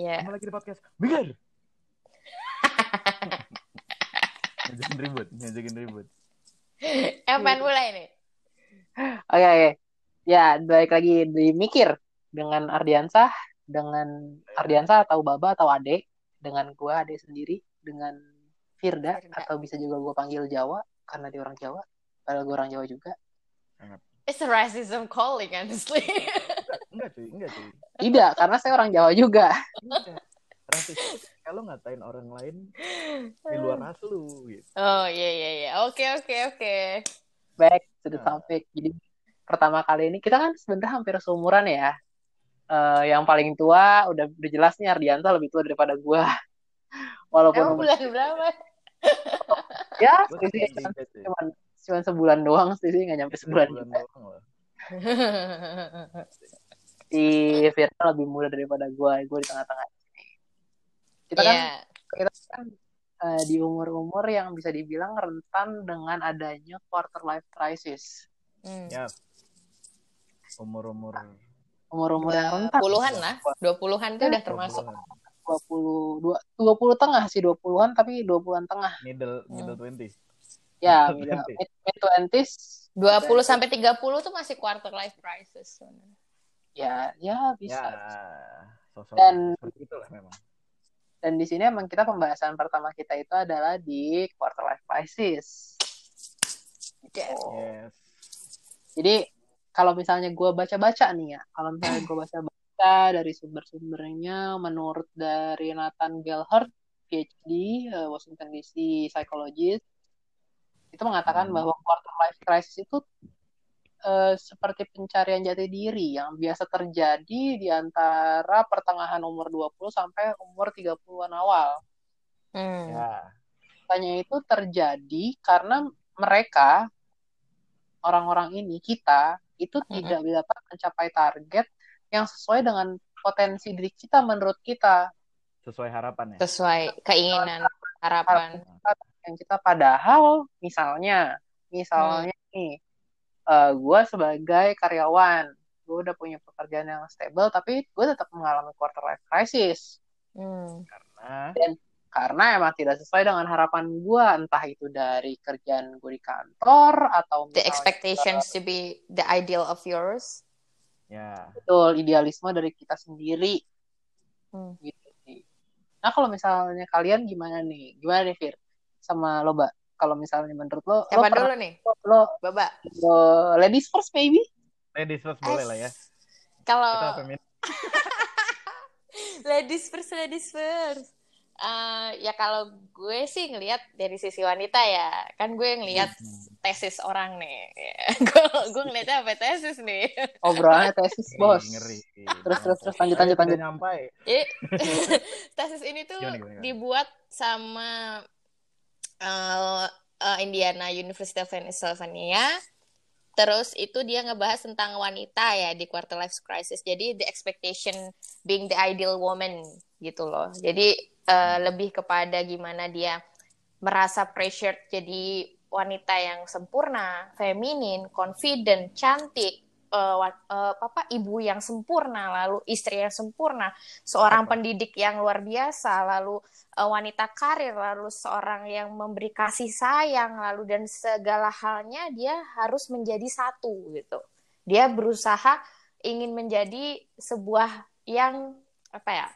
Iya. Kamu lagi di podcast. Mikir. ngajakin ribut, ngajakin ribut. Kapan mulai nih? Oke, oke. Ya, balik lagi di Mikir dengan Ardiansah, dengan Ardiansah atau Baba atau Ade, dengan gua Ade sendiri, dengan Firda, Firda. atau bisa juga gua panggil Jawa karena dia orang Jawa. Padahal gua orang Jawa juga. It's a racism calling, honestly. Enggak cuy, enggak cuy. Tidak, karena saya orang Jawa juga. Rasis kalau ngatain orang lain di luar ras lu gitu. oh, iya, iya, iya. Oke, oke, oke. Back to the Nah. topic. Jadi pertama kali ini kita kan sebenarnya hampir seumuran ya. Eh, yang paling tua udah udah jelas nih Ardiansah lebih tua daripada gua. Walaupun Emang bulan berapa? ya cuy. cuman cuman sebulan doang sih nggak nyampe sebulan Sebulan juga. doang loh. Si Firda lebih muda daripada gue gue di tengah-tengah kita kan Iya. kita kan eh, di umur-umur yang bisa dibilang rentan dengan adanya quarter life crisis Hmm. Ya. Umur-umur umur-umur yang Dua rentan puluhan lah. Dua puluhan tuh udah termasuk. 20-an. 20 dua 20 tengah sih 20-an tapi 20-an tengah middle Hmm. middle 20. ya Middle mid 20. Mid 20s 20 sampai 30 tuh masih quarter life crisis. ya ya Ya, bisa sosok Dan- seperti itulah memang. dan di sini emang kita pembahasan pertama kita itu adalah di quarter life crisis gitu. Yes. Jadi kalau misalnya gue baca-baca nih ya, kalau misalnya gue baca-baca dari sumber-sumbernya, menurut dari Nathan Gelhart, PhD, eh, Washington DC psychologist, itu mengatakan Hmm. bahwa quarter life crisis itu eh, seperti pencarian jati diri yang biasa terjadi di antara pertengahan umur 20 sampai umur 30-an awal. Hmm. Ya. Tanya itu terjadi karena mereka orang-orang ini kita itu tidak dapat mencapai target yang sesuai dengan potensi diri kita menurut kita Sesuai harapan ya. Sesuai keinginan, harapan. Yang kita padahal misalnya misalnya nih gue sebagai karyawan gue udah punya pekerjaan yang stable tapi gue tetap mengalami quarter life crisis Hmm. Karena karena emang tidak sesuai dengan harapan gue entah itu dari kerjaan gue di kantor atau The expectations to be the ideal of yours. ya betul idealisme dari kita sendiri Hmm. gitu sih. Nah kalau misalnya kalian gimana nih? Gimana nih Fir? Sama lo, Mbak? Kalau misalnya menurut lo, lo, Siapa pernah- dulu nih? lo, Baba. lo ladies first baby? ladies first boleh lah ya. Kalau ladies first, ladies first. Eh, ya kalau gue sih ngelihat dari sisi wanita ya, kan gue ngelihat Hmm. tesis orang nih. gue gue ngeliatnya apa tesis nih. Obrolannya tesis bos. Ngeri. Terus terus terus lanjut lanjut lanjut. nyampai. Tesis ini tuh Gimana, gimana, gimana? dibuat sama eh, eh, Indiana University of Pennsylvania. Terus itu dia ngebahas tentang wanita ya di quarter life crisis. Jadi the expectation being the ideal woman gitu loh. Jadi eh, lebih kepada gimana dia merasa pressured jadi wanita yang sempurna, feminin, confident, cantik, eh, wa- eh, apa ibu yang sempurna, lalu istri yang sempurna, seorang Apa? pendidik yang luar biasa, lalu eh, wanita karir, lalu seorang yang memberi kasih sayang, lalu dan segala halnya dia harus menjadi satu gitu. Dia berusaha ingin menjadi sebuah yang apa ya?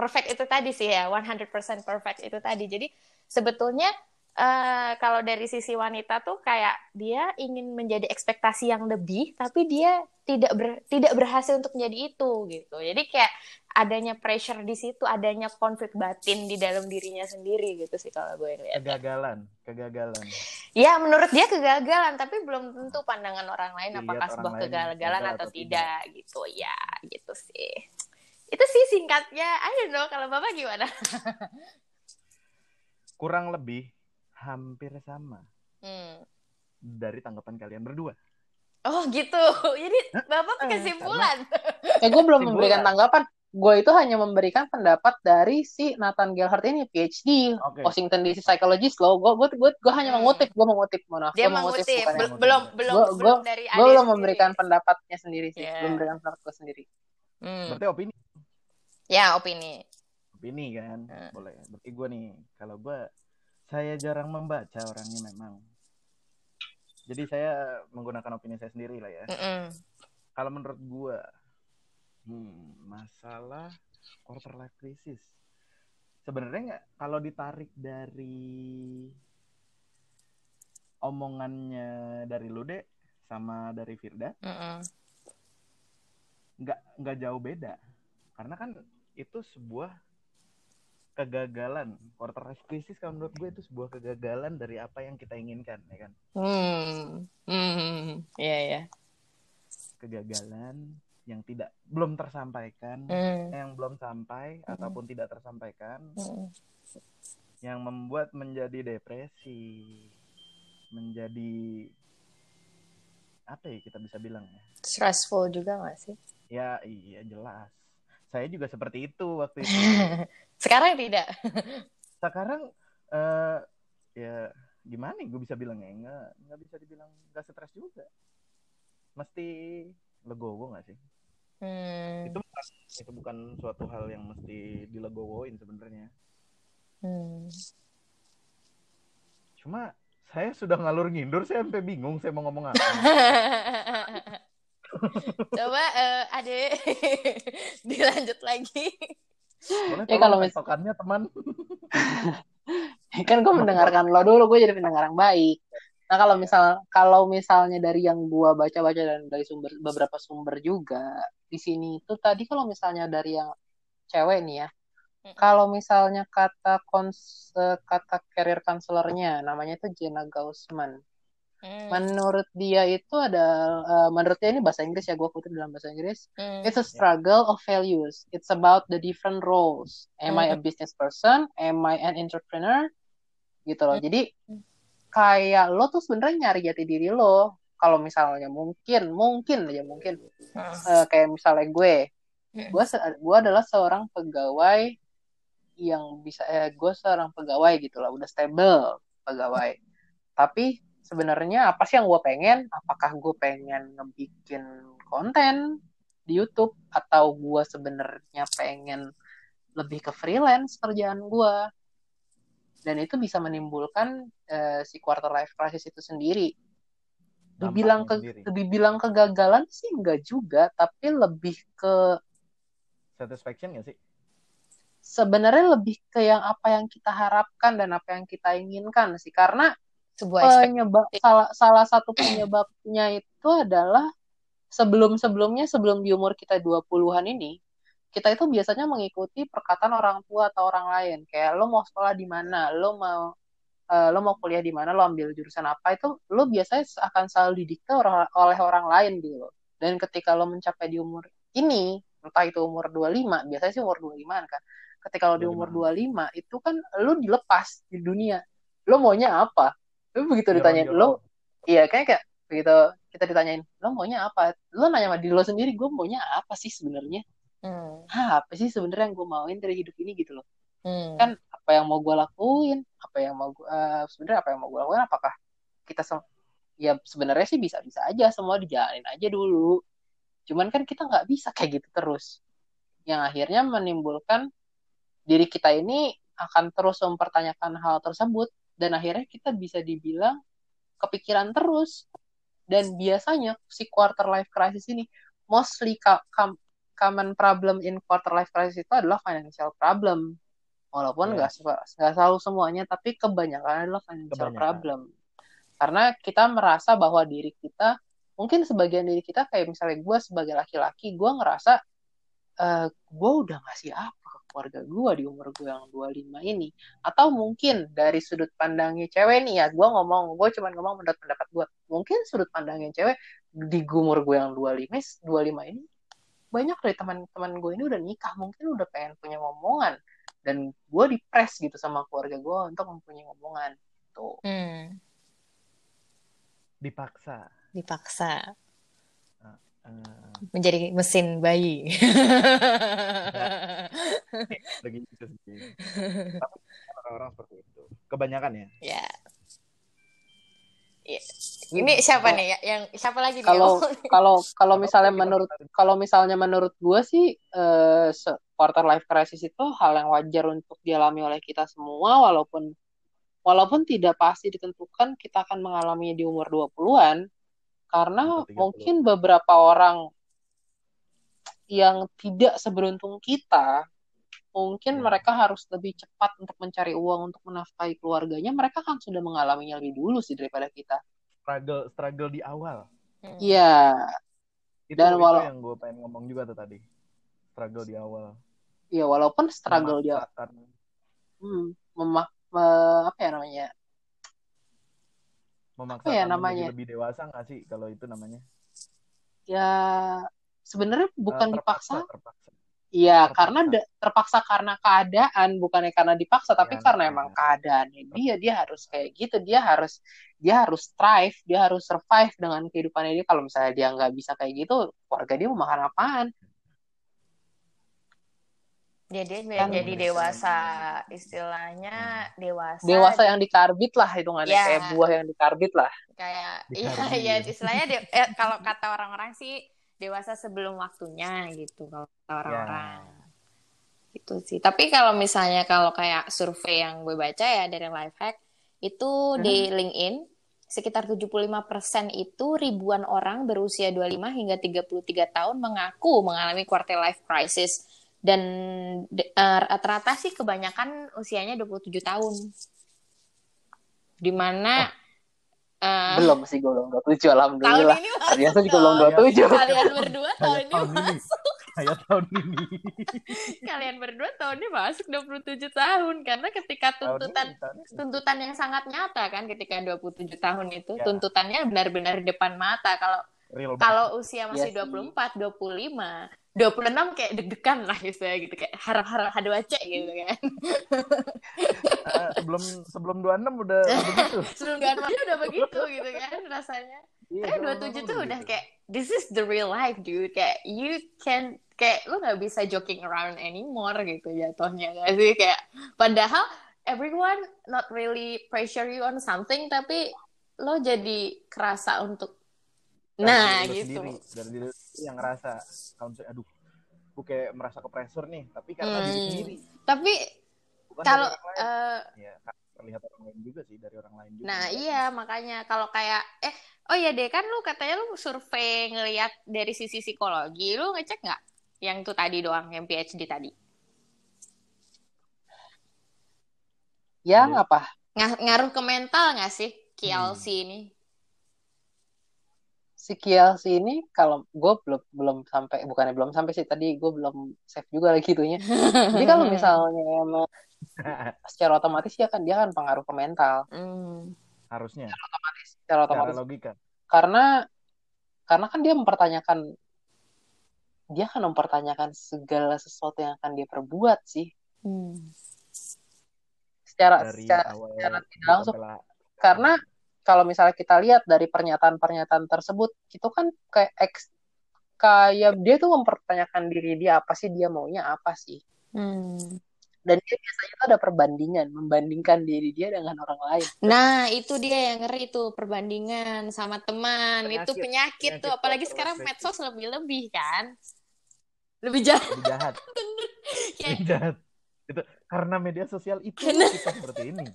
perfect itu tadi sih ya, 100% perfect itu tadi. Jadi sebetulnya eh, kalau dari sisi wanita tuh kayak dia ingin menjadi ekspektasi yang lebih, tapi dia tidak ber- tidak berhasil untuk menjadi itu gitu. Jadi kayak adanya pressure di situ, adanya konflik batin di dalam dirinya sendiri gitu sih kalau gue lihat. Kegagalan, kegagalan. Ya menurut dia kegagalan, tapi belum tentu pandangan orang lain Dilihat apakah orang sebuah lain kegagalan gagal atau atau tidak gitu ya, gitu sih. Itu sih singkatnya. I don't know kalau Bapak gimana? Kurang lebih hampir sama Hmm. dari tanggapan kalian berdua. Oh gitu. Jadi Bapak Eh, kesimpulan. Eh gue belum Simpulan. memberikan tanggapan. Gue itu hanya memberikan pendapat dari si Nathan Gelhart ini PhD Oke. Washington DC psychologist loh. Gue gue gue gue hanya Hmm. mengutip. Gue mengutip maaf. Dia mengutip mengutip bukan Bel- yang- belum belum Gua- belum gua- dari gue belum sendiri. memberikan pendapatnya sendiri sih. Yeah. Belum memberikan pendapat gue sendiri. Hmm. Berarti opini. Ya opini. opini kan Hmm. boleh berarti gue nih kalau gue saya jarang membaca orangnya memang. Jadi saya menggunakan opini saya sendiri lah ya. Mm-mm. kalau menurut gue hmm, masalah quarter life crisis. Sebenarnya nggak kalau ditarik dari omongannya dari lu deh sama dari Firda nggak nggak jauh beda. Karena kan itu sebuah kegagalan quarter life crisis kalau menurut gue itu sebuah kegagalan dari apa yang kita inginkan ya kan Hmm. Hmm. Iya, iya. kegagalan yang tidak belum tersampaikan Hmm. yang belum sampai Mm. ataupun tidak tersampaikan Hmm. yang membuat menjadi depresi menjadi apa ya kita bisa bilang ya Stressful juga gak sih? ya iya jelas saya juga seperti itu waktu itu Sekarang tidak. sekarang eh ya gimana gue bisa bilangnya nggak nggak bisa dibilang nggak stres juga mesti legowo nggak sih Hmm. itu bukan itu bukan suatu hal yang mesti dilegowoin sebenarnya Hmm. cuma saya sudah ngalur ngindur saya sampai bingung saya mau ngomong apa Coba eh Ade dilanjut lagi. Boleh Ya, kalau mis- tektokannya teman. Kan gue mendengarkan lo dulu gue jadi pendengar yang baik. Nah kalau misal kalau misalnya dari yang gue baca-baca dan dari sumber beberapa sumber juga di sini itu tadi kalau misalnya dari yang cewek nih ya kalau misalnya kata kons kata career counselornya namanya itu Jenna Gaussman Hmm. menurut dia itu ada eh, menurut dia ini bahasa Inggris ya gue kutip dalam bahasa Inggris Hmm. It's a struggle of values. It's about the different roles. Am I a business person? Am I an entrepreneur? Gitu loh. Jadi kayak lo tuh sebenarnya nyari jati diri lo. Kalau misalnya mungkin, mungkin aja mungkin Hmm. eh, kayak misalnya gue, Hmm. gue gue adalah seorang pegawai yang bisa, eh, gue seorang pegawai gitu lah, udah stable pegawai. Tapi sebenarnya apa sih yang gue pengen? Apakah gue pengen ngebikin konten di YouTube atau gue sebenarnya pengen lebih ke freelance kerjaan gue? Dan itu bisa menimbulkan eh, si quarter life crisis itu sendiri. Dibilang ke, sendiri. dibilang kegagalan sih enggak juga, tapi lebih ke satisfaction nggak sih sebenarnya lebih ke yang apa yang kita harapkan dan apa yang kita inginkan sih karena Sebuah penyebab salah salah satu penyebabnya itu adalah sebelum-sebelumnya sebelum di umur kita 20-an ini kita itu biasanya mengikuti perkataan orang tua atau orang lain. Kayak lo mau sekolah di mana? Lo mau eh, lo mau kuliah di mana? Lo ambil jurusan apa? Itu lo biasanya akan selalu didikte orang- oleh orang lain gitu loh. Dan ketika lo mencapai di umur ini entah itu umur 25 biasanya sih umur 25 kan ketika lo di umur 25 itu kan lo dilepas di dunia. Lo maunya apa lo begitu on ditanyain lo? Iya kayak kayak begitu kita ditanyain lo maunya apa? Lo nanya sama diri lo sendiri gue maunya apa sih sebenarnya? Hmm. Hah, apa sih sebenarnya yang gue mauin dari hidup ini? Gitu loh. Hmm. kan apa yang mau gue lakuin apa yang mau gue eh, sebenarnya apa yang mau gue lakuin apakah kita se- ya sebenarnya sih bisa-bisa aja semua dijalanin aja dulu. Cuman kan kita nggak bisa kayak gitu terus. Yang akhirnya menimbulkan diri kita ini akan terus mempertanyakan hal tersebut dan akhirnya kita bisa dibilang kepikiran terus dan biasanya si quarter life crisis ini mostly common problem in quarter life crisis itu adalah financial problem walaupun nggak Yes. nggak selalu semuanya tapi kebanyakan adalah financial Kebanyakan. problem karena kita merasa bahwa diri kita mungkin sebagian diri kita kayak misalnya gue sebagai laki-laki gue ngerasa eh gue udah ngasih apa keluarga gue di umur gue yang 25 ini. Atau mungkin dari sudut pandangnya cewek nih ya gue ngomong gue cuma ngomong menurut pendapat gue mungkin sudut pandangnya cewek di umur gue yang 25 25 ini banyak dari teman-teman gue ini udah nikah mungkin udah pengen punya ngomongan. Dan gue dipres gitu sama keluarga gue untuk mempunyai ngomongan tuh Hmm. dipaksa. Dipaksa menjadi mesin bayi. begitu sih. Tapi orang-orang seperti itu. Kebanyakan ya. Ya. Ini siapa nih? Ya? Yang siapa lagi? Kalau kalau kalau Apa misalnya menurut kalau misalnya menurut gue sih eh, quarter life crisis itu hal yang wajar untuk dialami oleh kita semua walaupun walaupun tidak pasti ditentukan kita akan mengalaminya di umur 20-an karena Atau 30. mungkin beberapa orang yang tidak seberuntung kita mungkin Ya. mereka harus lebih cepat untuk mencari uang untuk menafkahi keluarganya mereka kan sudah mengalaminya lebih dulu sih daripada kita struggle struggle di awal Hmm. Iya itu Dan itu walau- yang gue pengen ngomong juga tuh tadi struggle di awal ya walaupun struggle dia Memaksakan. hmm, memak me- apa ya namanya memaksakan ya namanya? lebih dewasa nggak sih kalau itu namanya ya sebenarnya bukan Eh, dipaksa terpaksa Iya, Terpaksa. karena da- terpaksa karena keadaan, bukannya karena dipaksa, tapi Ya, karena ya. emang keadaannya dia, dia harus kayak gitu, dia harus dia harus thrive, dia harus survive dengan kehidupannya dia. Kalau misalnya dia nggak bisa kayak gitu, keluarga dia mau makan apaan? Ya, dia Kan- jadi dewasa istilahnya dewasa Dewasa yang dikarbit lah hitungannya, Ya. kayak buah yang dikarbit lah. kayak Di iya Cardi. ya istilahnya de- eh, kalau kata orang-orang sih dewasa sebelum waktunya gitu kalau kata orang-orang. Gitu sih. Tapi kalau misalnya kalau kayak survei yang gue baca ya dari Lifehack itu di LinkedIn sekitar 75% itu ribuan orang berusia 25 hingga 33 tahun mengaku mengalami quarter life crisis dan eh, rata-rata sih kebanyakan usianya 27 tahun di mana eh, Belum sih, gue belum 27, tahun alhamdulillah. ini Ternyata masuk juga belum dong. 27. Kalian berdua tahun ini tahun ini masuk. kayak tahun ini Kalian berdua tahun ini masuk 27 tahun karena ketika tahun tuntutan ini, tahun ini. tuntutan yang sangat nyata kan ketika 27 tahun itu Ya. tuntutannya benar-benar di depan mata. Kalau real kalau usia masih sih. 24, 25, 26 kayak deg-degan lah gitu ya gitu kayak harap-harap hadu aceh gitu kan. Ah, sebelum sebelum 26 udah begitu Sebelum gak udah begitu gitu kan rasanya. Iya, Tapi 26 27 tuh udah kayak this is the real life dude kayak you can kayak lu nggak bisa joking around anymore gitu jatuhnya gak sih kayak padahal everyone not really pressure you on something tapi lo jadi kerasa untuk nah diri gitu sendiri, dari diri yang ngerasa kalau misalnya aduh gue kayak merasa ke pressure nih tapi karena diri Hmm. sendiri tapi bukan kalau dari orang lain. eh, ya terlihat orang lain juga sih dari orang lain juga nah iya makanya kalau kayak eh oh ya deh kan lu katanya lu survei ngelihat dari sisi psikologi lu ngecek nggak yang tuh tadi doang yang PhD tadi Yang Iya. apa? Nga- ngaruh ke mental nggak sih KLC ini? Si Kielsi ini kalau gue belum belum sampai bukannya belum sampai sih tadi gue belum save juga lagi itunya. Jadi kalau misalnya emang secara otomatis dia kan dia kan pengaruh ke mental Hmm. harusnya secara secara otomatis logika karena karena kan dia mempertanyakan dia akan mempertanyakan segala sesuatu yang akan dia perbuat sih Hmm. secara dari secara, awal secara tidak langsung karena kalau misalnya kita lihat dari pernyataan-pernyataan tersebut itu kan kayak eks, kayak dia tuh mempertanyakan diri dia apa sih dia maunya apa sih Hmm. dan dia biasanya tuh ada perbandingan membandingkan diri dia dengan orang lain Nah, itu dia yang ngeri tuh perbandingan sama teman. itu Penyakit. penyakit tuh, Penyakit apalagi sekarang medsos lebih-lebih kan. Lebih jahat. lebih jahat Kayak, lebih jahat itu karena media sosial itu Karena- kita seperti ini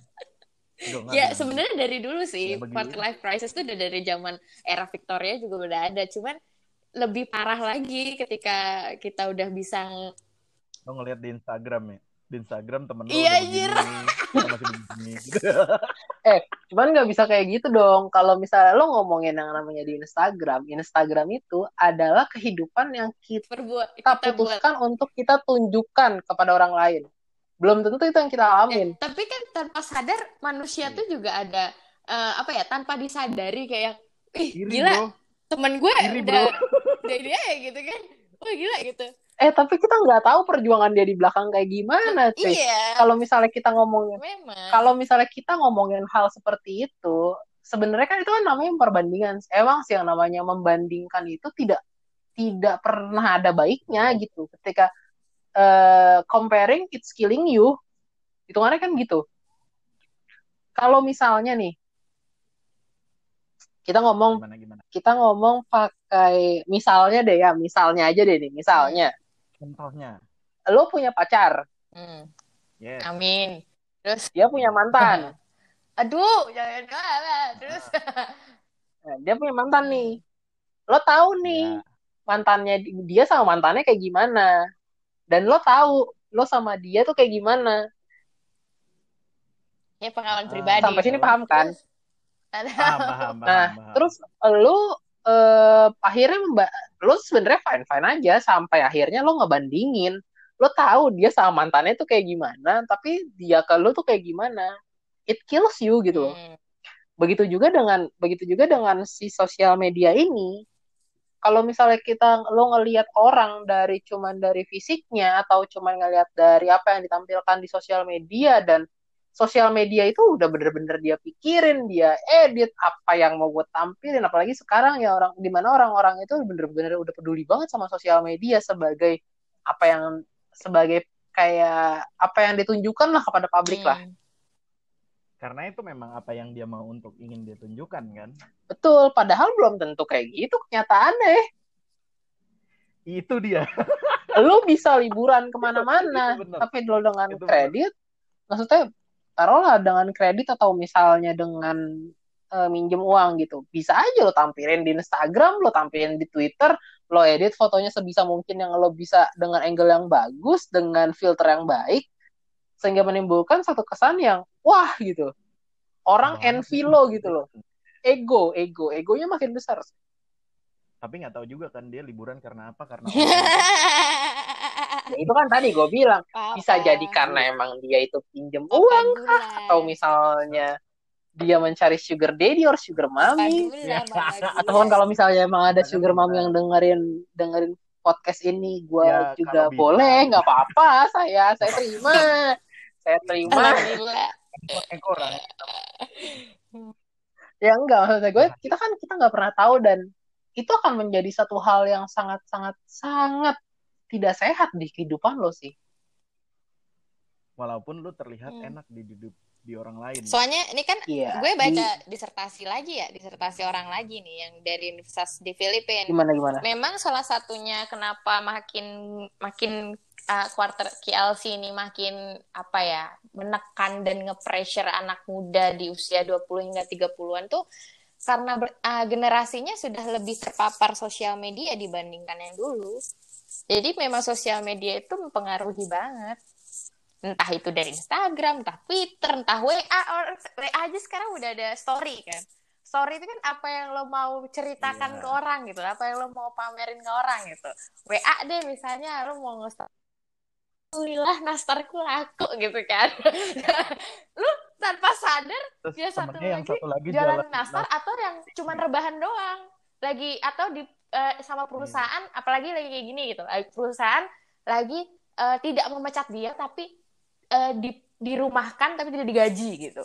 Enggak, ya sebenarnya dari dulu sih Ya, quarter life crisis itu udah dari zaman era Victoria juga udah ada. Cuman lebih parah lagi ketika kita udah bisa lo ngeliat di Instagram ya di Instagram temen lo Iya, anjir. masih begini cuman nggak bisa kayak gitu dong kalau misalnya lo ngomongin yang namanya di Instagram Instagram itu adalah kehidupan yang kita berbuat kita kita buat putuskan untuk kita tunjukkan kepada orang lain. Belum tentu itu yang kita alamin. Eh, tapi kan tanpa sadar manusia Iya. tuh juga ada eh, apa ya tanpa disadari kayak ih iri gila bro temen gue iri udah udah dia ya gitu kan wah gila gitu Eh tapi kita nggak tahu perjuangan dia di belakang kayak gimana, cuy. iya Kalau misalnya kita ngomongin, kalau misalnya kita ngomongin hal seperti itu, sebenarnya kan itu kan namanya perbandingan. Emang sih yang namanya membandingkan itu tidak tidak pernah ada baiknya gitu. Ketika eh, comparing it's killing you, hitungannya kan gitu. Kalau misalnya nih, kita ngomong Gimana gimana? kita ngomong pakai misalnya deh ya misalnya aja deh nih misalnya Contohnya. lo punya pacar Hmm. Yes. Amin. Terus, dia punya mantan aduh, jangan jangan. Terus, Nah, dia punya mantan nih lo tahu nih Ya. mantannya dia sama mantannya kayak gimana dan lo tahu lo sama dia tuh kayak gimana? Ya pengalaman pribadi. sampai sini paham kan? Paham, paham, paham, Nah, paham. terus lu eh, akhirnya memba- lu sebenarnya fine fine aja sampai akhirnya lo ngebandingin. Lo tahu dia sama mantannya tuh kayak gimana tapi dia ke lu tuh kayak gimana. It kills you gitu. Loh Hmm. begitu juga dengan begitu juga dengan si sosial media ini kalau misalnya kita lo ngelihat orang dari cuman dari fisiknya atau cuman ngelihat dari apa yang ditampilkan di sosial media dan sosial media itu udah bener-bener dia pikirin dia edit apa yang mau gue tampilin apalagi sekarang ya orang di mana orang-orang itu bener-bener udah peduli banget sama sosial media sebagai apa yang sebagai kayak apa yang ditunjukkan lah kepada publik lah Hmm. Karena itu memang apa yang dia mau untuk ingin dia tunjukkan kan. betul padahal belum tentu kayak gitu kenyataannya Itu dia. lu bisa liburan ke mana-mana bener. tapi lo dengan Itu bener. kredit maksudnya taruhlah dengan kredit atau misalnya dengan eh, minjem uang gitu bisa aja lo tampilin di Instagram lo tampilin di Twitter lo edit fotonya sebisa mungkin yang lo bisa dengan angle yang bagus dengan filter yang baik sehingga menimbulkan satu kesan yang wah gitu. Orang envy lo gitu loh. Ego ego. Egonya makin besar. Tapi nggak tahu juga kan dia liburan karena apa? Karena ya, itu kan tadi gue bilang bisa jadi karena emang dia itu pinjem uang bulan? atau misalnya dia mencari sugar daddy or sugar mommy apa ataupun kalau misalnya emang ada sugar mommy yang dengerin dengerin podcast ini gue Ya, juga boleh nggak apa-apa. Saya saya terima. Saya terima Ekor orang. ya enggak maksudnya gue kita kan kita nggak pernah tahu dan itu akan menjadi satu hal yang sangat sangat sangat tidak sehat di kehidupan lo sih Walaupun lu terlihat Hmm. enak di hidup di orang lain. Soalnya ini kan iya gue di- baca disertasi lagi ya, disertasi orang lagi nih yang dari universitas di Filipina. gimana gimana Memang salah satunya kenapa makin makin uh, quarter KLC ini makin apa ya, menekan dan nge-pressure anak muda di usia 20 hingga 30-an tuh karena ber- uh, generasinya sudah lebih terpapar sosial media dibandingkan yang dulu. Jadi memang sosial media itu mempengaruhi banget. Entah itu dari Instagram, entah Twitter, entah WA. Or, WA aja sekarang udah ada story kan. Story itu kan apa yang lo mau ceritakan Iya. ke orang gitu. Apa yang lo mau pamerin ke orang gitu. WA deh misalnya lo mau nge Alhamdulillah nastarku laku gitu kan. lu tanpa sadar Terus dia satu lagi satu lagi jalan jalan nastar atau yang cuman rebahan doang lagi atau di eh, sama perusahaan apalagi lagi kayak gini gitu Lagi- perusahaan lagi eh, tidak memecat dia tapi eh, di dirumahkan tapi tidak digaji gitu.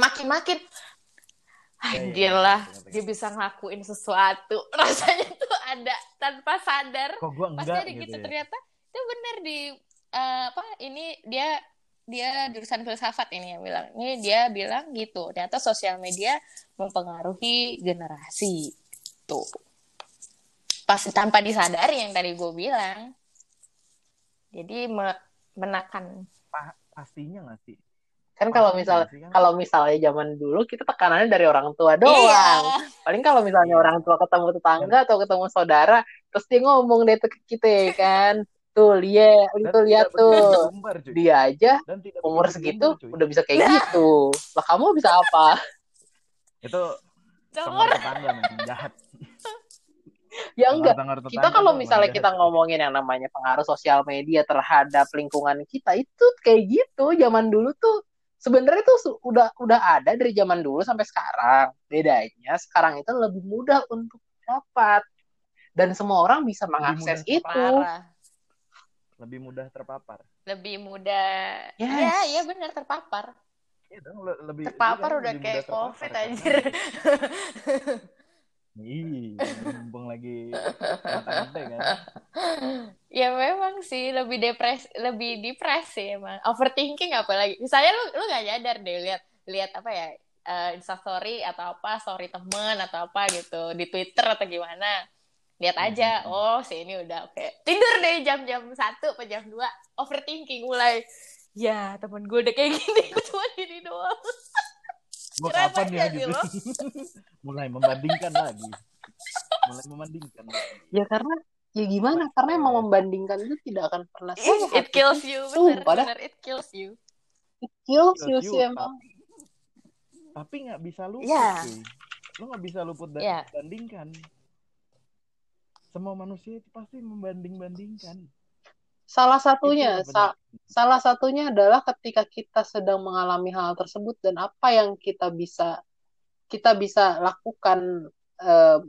Makin-makin iya, anjir lah ngerti, ngerti. dia bisa ngelakuin sesuatu. Rasanya tuh ada tanpa sadar. Kok gua pas enggak dari gitu gitu ya. ternyata itu bener di eh, apa ini dia dia jurusan filsafat ini yang bilang. Ini dia bilang gitu ternyata sosial media mempengaruhi generasi tuh. Pas tanpa disadari yang tadi gue bilang. Jadi me- menekan Pa- pastinya nggak sih? kan kalau misal? Kan. kalau misalnya zaman dulu kita tekanannya dari orang tua doang. Iya. Paling kalau misalnya orang tua ketemu tetangga atau ketemu saudara terus dia ngomong deh tuh ke kita ya kan? Tuh lihat itu lihat tuh. dia aja umur segitu udah bisa kayak gitu. Lah kamu bisa apa? Itu sama tetangga jahat. Ya enggak. kita kalau misalnya kita ngomongin yang namanya pengaruh sosial media terhadap lingkungan kita itu kayak gitu. Zaman dulu tuh sebenarnya tuh udah udah ada dari zaman dulu sampai sekarang. Bedanya sekarang itu lebih mudah untuk dapat. Dan semua orang bisa mengakses itu. parah lebih mudah terpapar. lebih mudah. Yes. ya iya benar terpapar. Iya dong, le- lebih terpapar udah lebih kayak terpapar, covid anjir Ih, mumpung lagi santai kan. ya memang sih lebih depres lebih depres sih emang. Overthinking apalagi. Misalnya lu lu nggak nyadar deh lihat lihat apa ya uh, instastory atau apa story temen atau apa gitu di Twitter atau gimana. Lihat aja oh si ini udah oke. Okay. tidur deh jam-jam satu atau jam dua. Overthinking mulai. Ya temen gue udah kayak gini cuma gini doang mau kapan ya gitu. Mulai membandingkan lagi. Mulai membandingkan lagi. ya karena ya gimana? Karena emang membandingkan itu tidak akan pernah sehat it kills you. Bener, bener. It kills you. It kills, you, sih emang tapi nggak bisa luput yeah. sih lo nggak bisa luput dari yeah. bandingkan semua manusia itu pasti membanding-bandingkan salah satunya sa salah satunya adalah ketika kita sedang mengalami hal tersebut dan apa yang kita bisa kita bisa lakukan uh,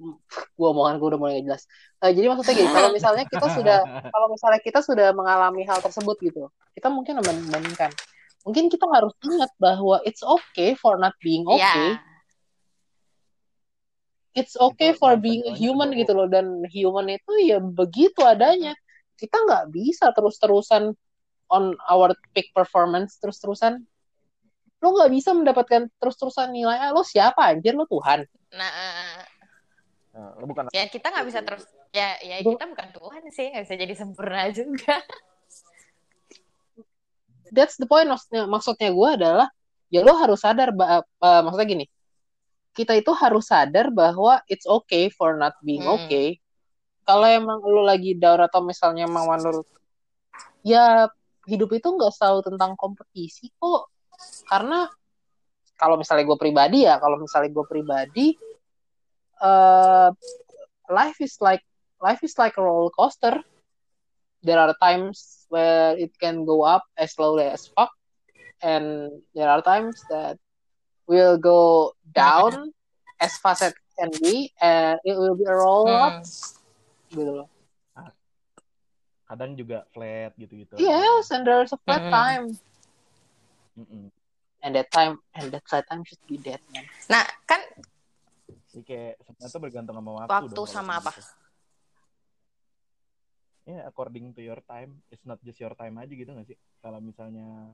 gua omongan gue udah mulai gak jelas. Uh, jadi maksudnya gini kalau misalnya kita sudah kalau misalnya kita sudah mengalami hal tersebut gitu kita mungkin membandingkan. Mungkin kita harus ingat bahwa it's okay for not being okay. Yeah it's okay for being human gitu loh dan human itu ya begitu adanya kita nggak bisa terus-terusan on our peak performance terus-terusan. Lo nggak bisa mendapatkan terus-terusan nilai ah, lo siapa anjir? Lo Tuhan. Nah, nah lo bukan ya kita nggak bisa terus ya ya kita bukan Tuhan sih nggak bisa jadi sempurna juga. That's the point. Maksudnya maksudnya gue adalah ya lo harus sadar uh, uh, maksudnya gini. Kita itu harus sadar bahwa it's okay for not being hmm. okay. Kalau emang lu lagi down atau misalnya emang menurut ya hidup itu nggak selalu tentang kompetisi kok. Karena kalau misalnya gue pribadi ya, kalau misalnya gue pribadi, uh, life is like life is like a roller coaster. There are times where it can go up as slowly as fuck, and there are times that will go down as fast as can be and it will be a roll up hmm. Gitu loh kadang juga flat gitu-gitu yes and there's a flat hmm. time mm -mm. and that time and that flat time should be dead man nah kan jadi kayak sebenarnya tuh bergantung sama waktu waktu dong, sama apa gitu. ya yeah, according to your time it's not just your time aja gitu gak sih kalau misalnya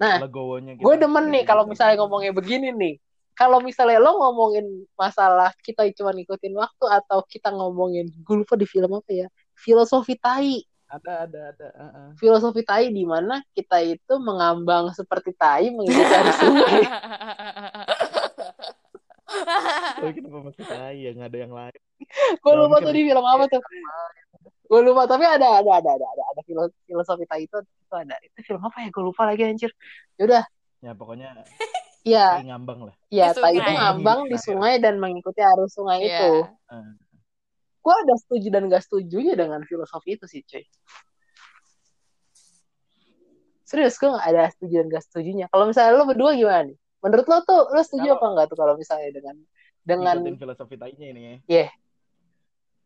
Nah, gue demen nih kalau misalnya ngomongnya begini nih. Kalau misalnya lo ngomongin masalah kita cuma ngikutin waktu atau kita ngomongin gue lupa di film apa ya? Filosofi tai. Ada ada ada uh -uh. filosofi tai di mana kita itu mengambang seperti tai mengikuti arus sungai Oh, kenapa masih tai yang ada yang lain? gue lupa tuh di film apa tuh. gue lupa tapi ada ada ada ada ada ada filosofi tai itu itu ada. Itu film apa ya? Gue lupa lagi anjir. Yaudah ya pokoknya Iya. ngambang lah. Iya, tai itu ngambang di sungai dan mengikuti arus sungai yeah. itu. Uh. Gue ada setuju dan gak setujunya dengan filosofi itu sih, cuy. Serius, gue gak ada setuju dan gak setujunya. Kalau misalnya lo berdua gimana nih? Menurut lo tuh, lo setuju kalo, apa enggak tuh kalau misalnya dengan dengan filosofi tainya ini ya? Iya. Yeah.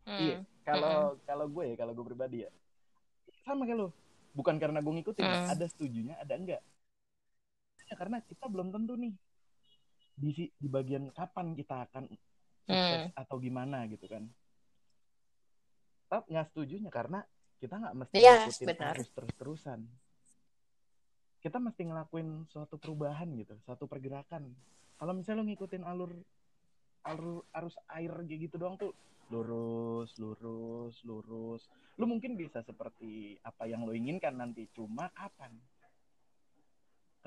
Hmm. Iya. Kalau hmm. kalau gue ya, kalau gue pribadi ya, sama kayak lo. Bukan karena gue ngikutin, hmm. ada setujunya, ada enggak. Karena kita belum tentu nih di di bagian kapan kita akan sukses hmm. atau gimana gitu kan. Tapi nggak setujunya karena kita nggak mesti ya, ngikutin terus terus terusan. Kita mesti ngelakuin suatu perubahan gitu, suatu pergerakan. Kalau misalnya lo ngikutin alur alur arus air gitu doang tuh lurus, lurus, lurus. Lu mungkin bisa seperti apa yang lo inginkan nanti, cuma kapan?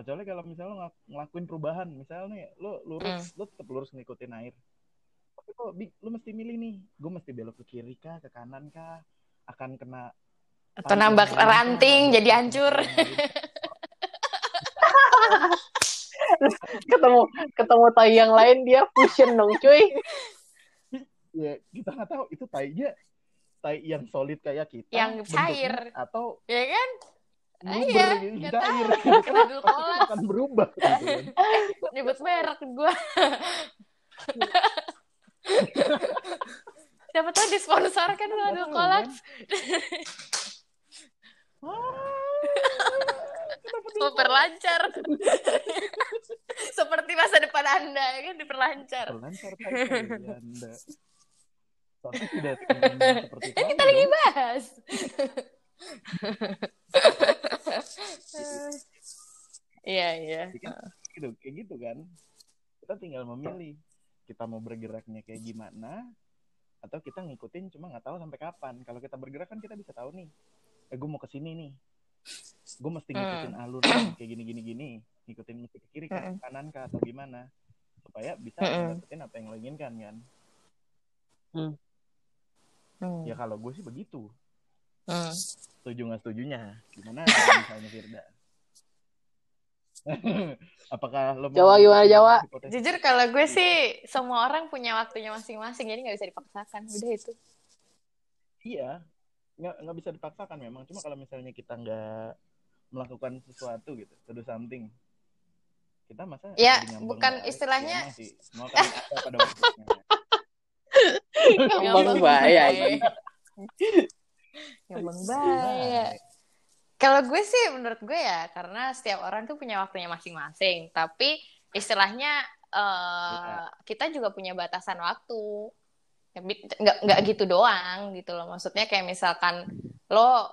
Kecuali kalau misalnya lo ng ngelakuin perubahan, misalnya lo lurus, hmm. lo tetap lurus ngikutin air. Tapi kok lo mesti milih nih, gue mesti belok ke kiri kah, ke kanan kah, akan kena atau nambah ranting jadi hancur. ketemu ketemu tai yang lain dia fusion dong cuy ya kita nggak tahu itu tainya tai yang solid kayak kita yang cair atau ya kan Iya, gitu, cair kan akan berubah gitu kan. nyebut merek gue siapa tahu disponsor kan Adul Kolaps super lancar seperti masa depan anda ya kan? Diperlancar. Lancar anda. Tapi tidak seperti itu. Kita lagi bahas. Iya, iya. Gitu, kayak gitu kan. kita tinggal memilih kita mau bergeraknya kayak gimana atau kita ngikutin cuma nggak tahu sampai kapan. Kalau kita bergerak kan kita bisa tahu nih eh gue mau ke sini nih. Gue mesti ngikutin alur nih, kayak gini gini gini. Ngikutin mesti ke kiri ke Mm. kanan kah atau gimana? Supaya bisa dapetin apa yang lo inginkan kan? Hmm. ya kalau gue sih begitu. Hmm. setuju nggak setujunya? Gimana misalnya Firda apakah lo mau Jawa, gimana, Jawa? hipotesis? Jujur kalau gue sih semua orang punya waktunya masing-masing, jadi nggak bisa dipaksakan. Udah itu. iya nggak nggak bisa dipaksakan memang cuma kalau misalnya kita nggak melakukan sesuatu gitu to do something kita masa Ya, ngambang bukan istilahnya- Ya, sih semua kan ada pada waktunya Ngambang bahaya, Ngomong bahaya. Kalau gue sih menurut gue ya karena setiap orang tuh punya waktunya masing-masing. Tapi istilahnya eh, Iya. kita juga punya batasan waktu. Ya, Nggak nggak gitu doang gitu loh. Maksudnya kayak misalkan lo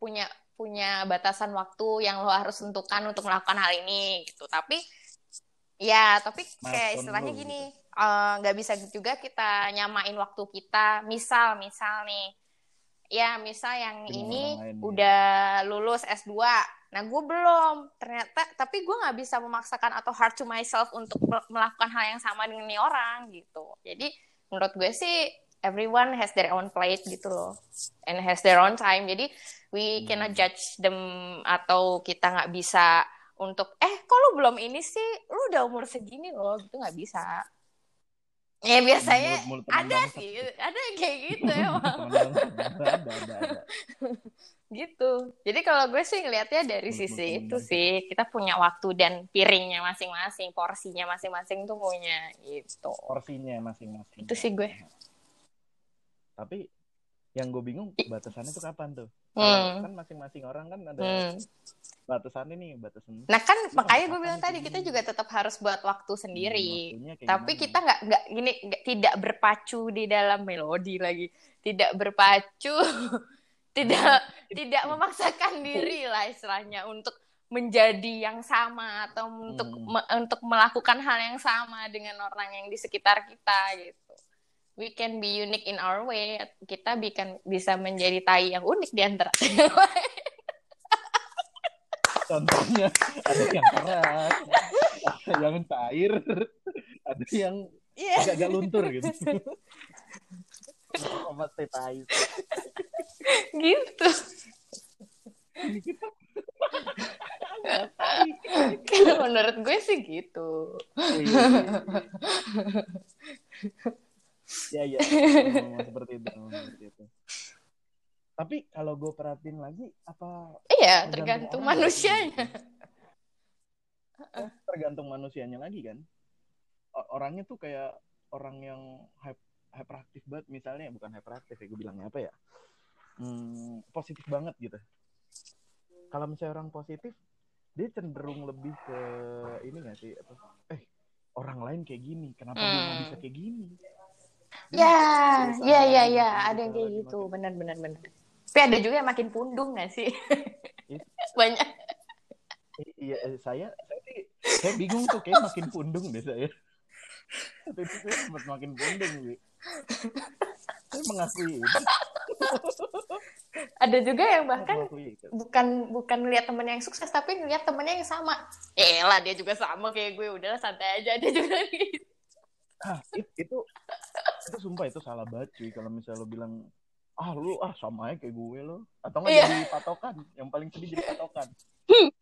punya punya batasan waktu yang lo harus tentukan untuk melakukan hal ini gitu. Tapi ya tapi kayak istilahnya lo gini eh, nggak bisa juga kita nyamain waktu kita. Misal misal nih ya misal yang Dengan ini ya. udah lulus S2 nah gue belum. Ternyata tapi gue nggak bisa memaksakan atau hard to myself untuk mel- melakukan hal yang sama dengan nih orang gitu. Jadi menurut gue sih everyone has their own plate gitu loh. And has their own time. Jadi we Hmm. cannot judge them atau kita nggak bisa untuk eh kok lu belum ini sih? Lu udah umur segini loh gitu nggak bisa ya biasanya Mulut- mulut ada bangsat. sih ada yang kayak gitu emang bangsat. ada ada ada gitu. Jadi kalau gue sih ngelihatnya dari Mulut-mulut sisi temen itu bangsa. sih kita punya waktu dan piringnya masing-masing, porsinya masing-masing tuh punya gitu. porsinya masing-masing Itu sih gue. tapi yang gue bingung batasannya tuh kapan tuh Hmm. Kan masing-masing orang kan ada Hmm. batasannya nih batasan Nah kan makanya gue bilang tadi kita juga tetap harus buat waktu sendiri. waktunya kayak Tapi gimana? kita nggak nggak gini nggak- tidak berpacu di dalam melodi lagi, tidak berpacu, tidak tidak memaksakan diri lah istilahnya untuk menjadi yang sama atau untuk Hmm. me- untuk melakukan hal yang sama dengan orang yang di sekitar kita gitu. We can be unique in our way. Kita bikin bisa menjadi tai yang unik di antara contohnya ada yang keras ada yang cair ada yang Iya. agak-agak luntur gitu sama teh tai gitu. Menurut gue sih gitu. Ya ya seperti itu seperti itu. Tapi kalau gue perhatiin lagi apa Iya, Tergantung ya, manusianya. ya, tergantung manusianya lagi kan? Orangnya tuh kayak orang yang hype hyperaktif banget misalnya bukan hyperaktif ya gue bilangnya apa ya? Hmm, positif banget gitu. Kalau misalnya orang positif dia cenderung lebih ke ini gak sih? Apa? Eh orang lain kayak gini kenapa gue Hmm. bisa kayak gini Ya, ya, ya, ya, ada yang kayak gitu, benar, benar, benar. Tapi ada juga yang makin pundung gak sih? Iya. Banyak. Iya, eh, saya saya sih saya bingung tuh kayak makin pundung deh saya. Waktu itu saya sempat makin pundung gitu. Saya mengakui. Ada juga yang bahkan bukan bukan ngeliat temennya yang sukses, tapi ngeliat temennya yang sama. Eh lah, dia juga sama kayak gue, udahlah santai aja, dia juga gitu. Ah, it- itu itu sumpah itu salah banget cuy kalau misalnya lo bilang ah lu ah sama aja kayak gue lo atau nggak Iya. jadi patokan yang paling sedih jadi patokan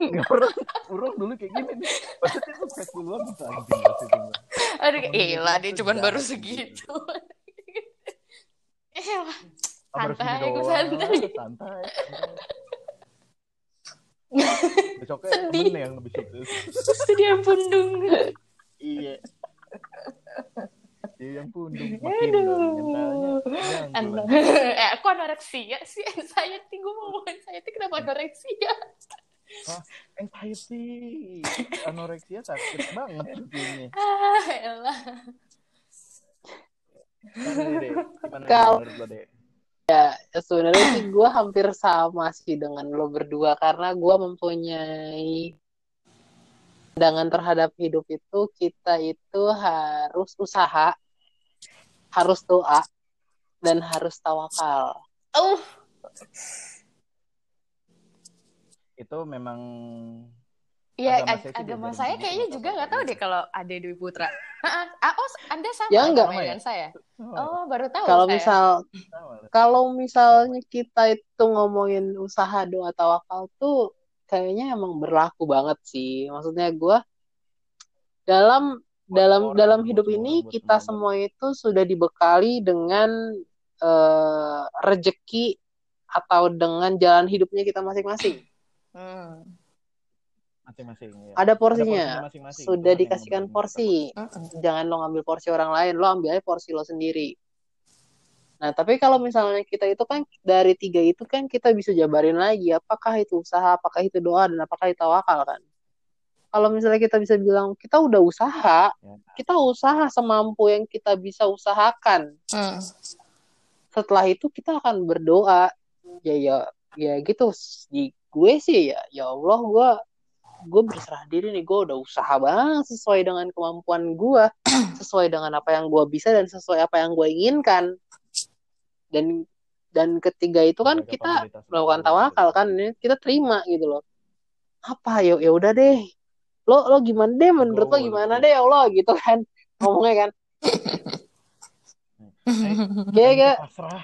ya, orang orang dulu kayak gini nih maksudnya sukses duluan bisa anjing sumpah. Aduh, tuh dia cuma baru gitu. segitu. eh lah, Ah, baru Santai, gue santai. santai, besoknya Sedih. temen yang lebih sukses dia pundung. Iya. Dia yang pundung makin lah. eh, aku anoreksia sih, anxiety. Gue mau anxiety, kenapa anoreksia? Anxiety, anoreksia sakit banget ini. Ah, elah. Kalau-? Ya, sebenarnya sih gue hampir sama sih dengan lo berdua karena gue mempunyai pandangan terhadap hidup itu kita itu harus usaha, harus doa, dan harus tawakal. Oh, Itu memang Iya, Agama ag- saya sih agama saya kayaknya juga nggak tahu deh kalau Ade Dwi Putra. Ah, ah, oh, Anda sama Ya, enggak. agamanya dengan saya. Oh, Oh, baru tahu Kalau saya. misal kalau misalnya kita itu ngomongin usaha doa tawakal tuh kayaknya emang berlaku banget sih. Maksudnya gue dalam dalam dalam hidup ini kita semua itu sudah dibekali dengan eh, rejeki atau dengan jalan hidupnya kita masing-masing. Hmm. masing-masing ya. Ada Ada porsinya. masing-masing. Sudah yang dikasihkan porsi. Jangan lo ngambil porsi orang lain, lo ambil aja porsi lo sendiri. Nah, tapi kalau misalnya kita itu kan dari tiga itu kan kita bisa jabarin lagi apakah itu usaha, apakah itu doa, dan apakah itu tawakal kan. Kalau misalnya kita bisa bilang kita udah usaha, Ya. kita usaha semampu yang kita bisa usahakan. Hmm. Setelah itu kita akan berdoa. Ya ya ya gitu. Di gue sih ya ya Allah gue gue berserah diri nih gue udah usaha banget sesuai dengan kemampuan gue sesuai dengan apa yang gue bisa dan sesuai apa yang gue inginkan dan dan ketiga itu kan kita melakukan tawakal kan ini kita terima gitu loh apa ya ya udah deh lo lo gimana deh menurut lo Goal. gimana deh ya Allah gitu kan ngomongnya kan kayak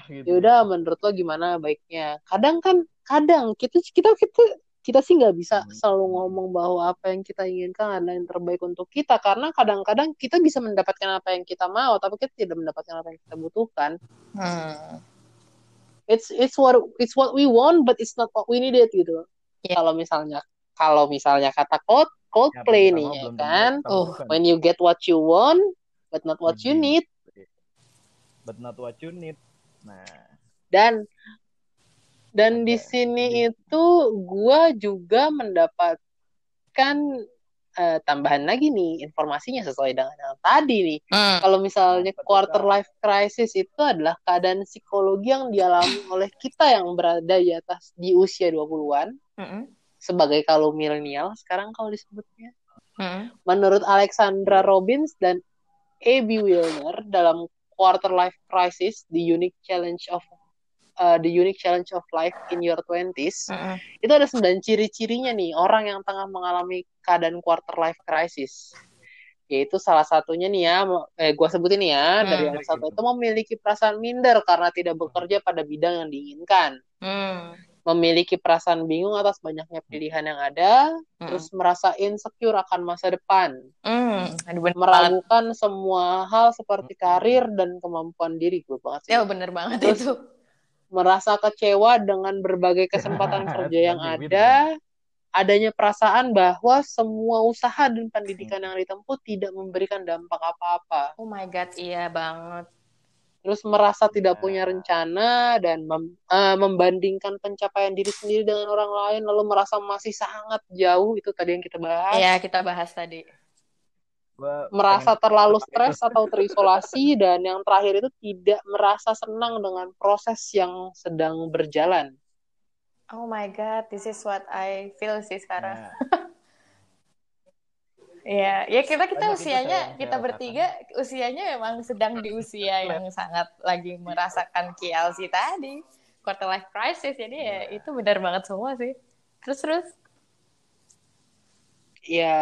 gitu. ya udah menurut lo gimana baiknya kadang kan kadang kita kita kita kita sih nggak bisa Hmm. selalu ngomong bahwa apa yang kita inginkan adalah yang terbaik untuk kita karena kadang-kadang kita bisa mendapatkan apa yang kita mau tapi kita tidak mendapatkan apa yang kita butuhkan Hmm. it's it's what it's what we want but it's not what we needed gitu Ya. kalau misalnya kalau misalnya kata Apa Coldplay yang kita nih ya kan Oh, when you get what you want but not what you Mhm. need But not what you need. Nah, dan dan di sini itu gua juga mendapatkan eh, tambahan lagi nih informasinya sesuai dengan yang tadi nih Hmm. kalau misalnya quarter life crisis itu adalah keadaan psikologi yang dialami oleh kita yang berada di atas di usia 20-an Mm-mm. Sebagai kalau milenial sekarang kalau disebutnya Mm-mm. menurut Alexandra Robbins dan A.B. Wilner dalam Quarter Life Crisis, The Unique Challenge of uh, The Unique Challenge of Life in Your Twenties, Mm-mm. itu ada sembilan ciri-cirinya nih orang yang tengah mengalami keadaan Quarter Life Crisis. Yaitu salah satunya nih ya, eh, gue sebutin nih ya, Hmm. dari yang satu itu memiliki perasaan minder karena tidak bekerja pada bidang yang diinginkan. Hmm. Memiliki perasaan bingung atas banyaknya pilihan yang ada, Mm-mm. terus merasa insecure akan masa depan. Hmm. Aduh, bener banget. meragukan semua hal seperti karir dan kemampuan diri gue banget sih. Ya, bener banget Terus- itu. Merasa kecewa dengan berbagai kesempatan kerja yang ada, adanya perasaan bahwa semua usaha dan pendidikan yang ditempuh tidak memberikan dampak apa-apa. Oh my God, iya banget. Terus merasa tidak Ya. punya rencana dan mem- eh, membandingkan pencapaian diri sendiri dengan orang lain, lalu merasa masih sangat jauh itu tadi yang kita bahas. Iya, kita bahas tadi. merasa terlalu stres atau terisolasi dan yang terakhir itu tidak merasa senang dengan proses yang sedang berjalan. Oh my God, this is what I feel sih sekarang. Nah, Iya, ya kita kita Banyak usianya kita saya bertiga usianya memang sedang di usia yang sangat lagi merasakan KLC tadi, quarter life crisis. Jadi ya Iya. itu benar banget semua sih. Terus terus. Ya,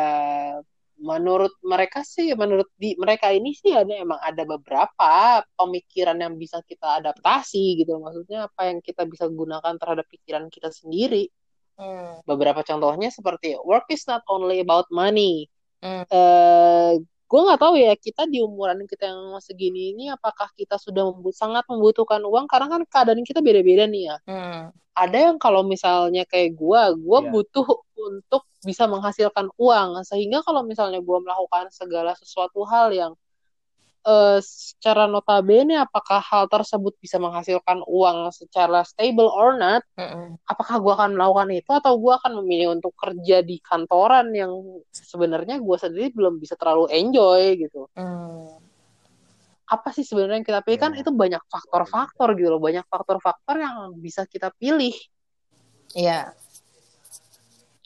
menurut mereka sih, menurut di mereka ini sih ada emang ada beberapa pemikiran yang bisa kita adaptasi gitu. Maksudnya apa yang kita bisa gunakan terhadap pikiran kita sendiri. Hmm. Beberapa contohnya seperti work is not only about money. Hmm. Eh, gue nggak tahu ya kita di umuran kita yang segini ini apakah kita sudah membu- sangat membutuhkan uang karena kan keadaan kita beda-beda nih ya. Hmm. ada yang kalau misalnya kayak gua, gua Iya. butuh untuk bisa menghasilkan uang sehingga kalau misalnya gua melakukan segala sesuatu hal yang eh, secara notabene apakah hal tersebut bisa menghasilkan uang secara stable or not Hmm. apakah gua akan melakukan itu atau gua akan memilih untuk kerja di kantoran yang sebenarnya gua sendiri belum bisa terlalu enjoy gitu Hmm. apa sih sebenarnya yang kita pilih kan Ya. itu banyak faktor-faktor gitu loh banyak faktor-faktor yang bisa kita pilih Iya.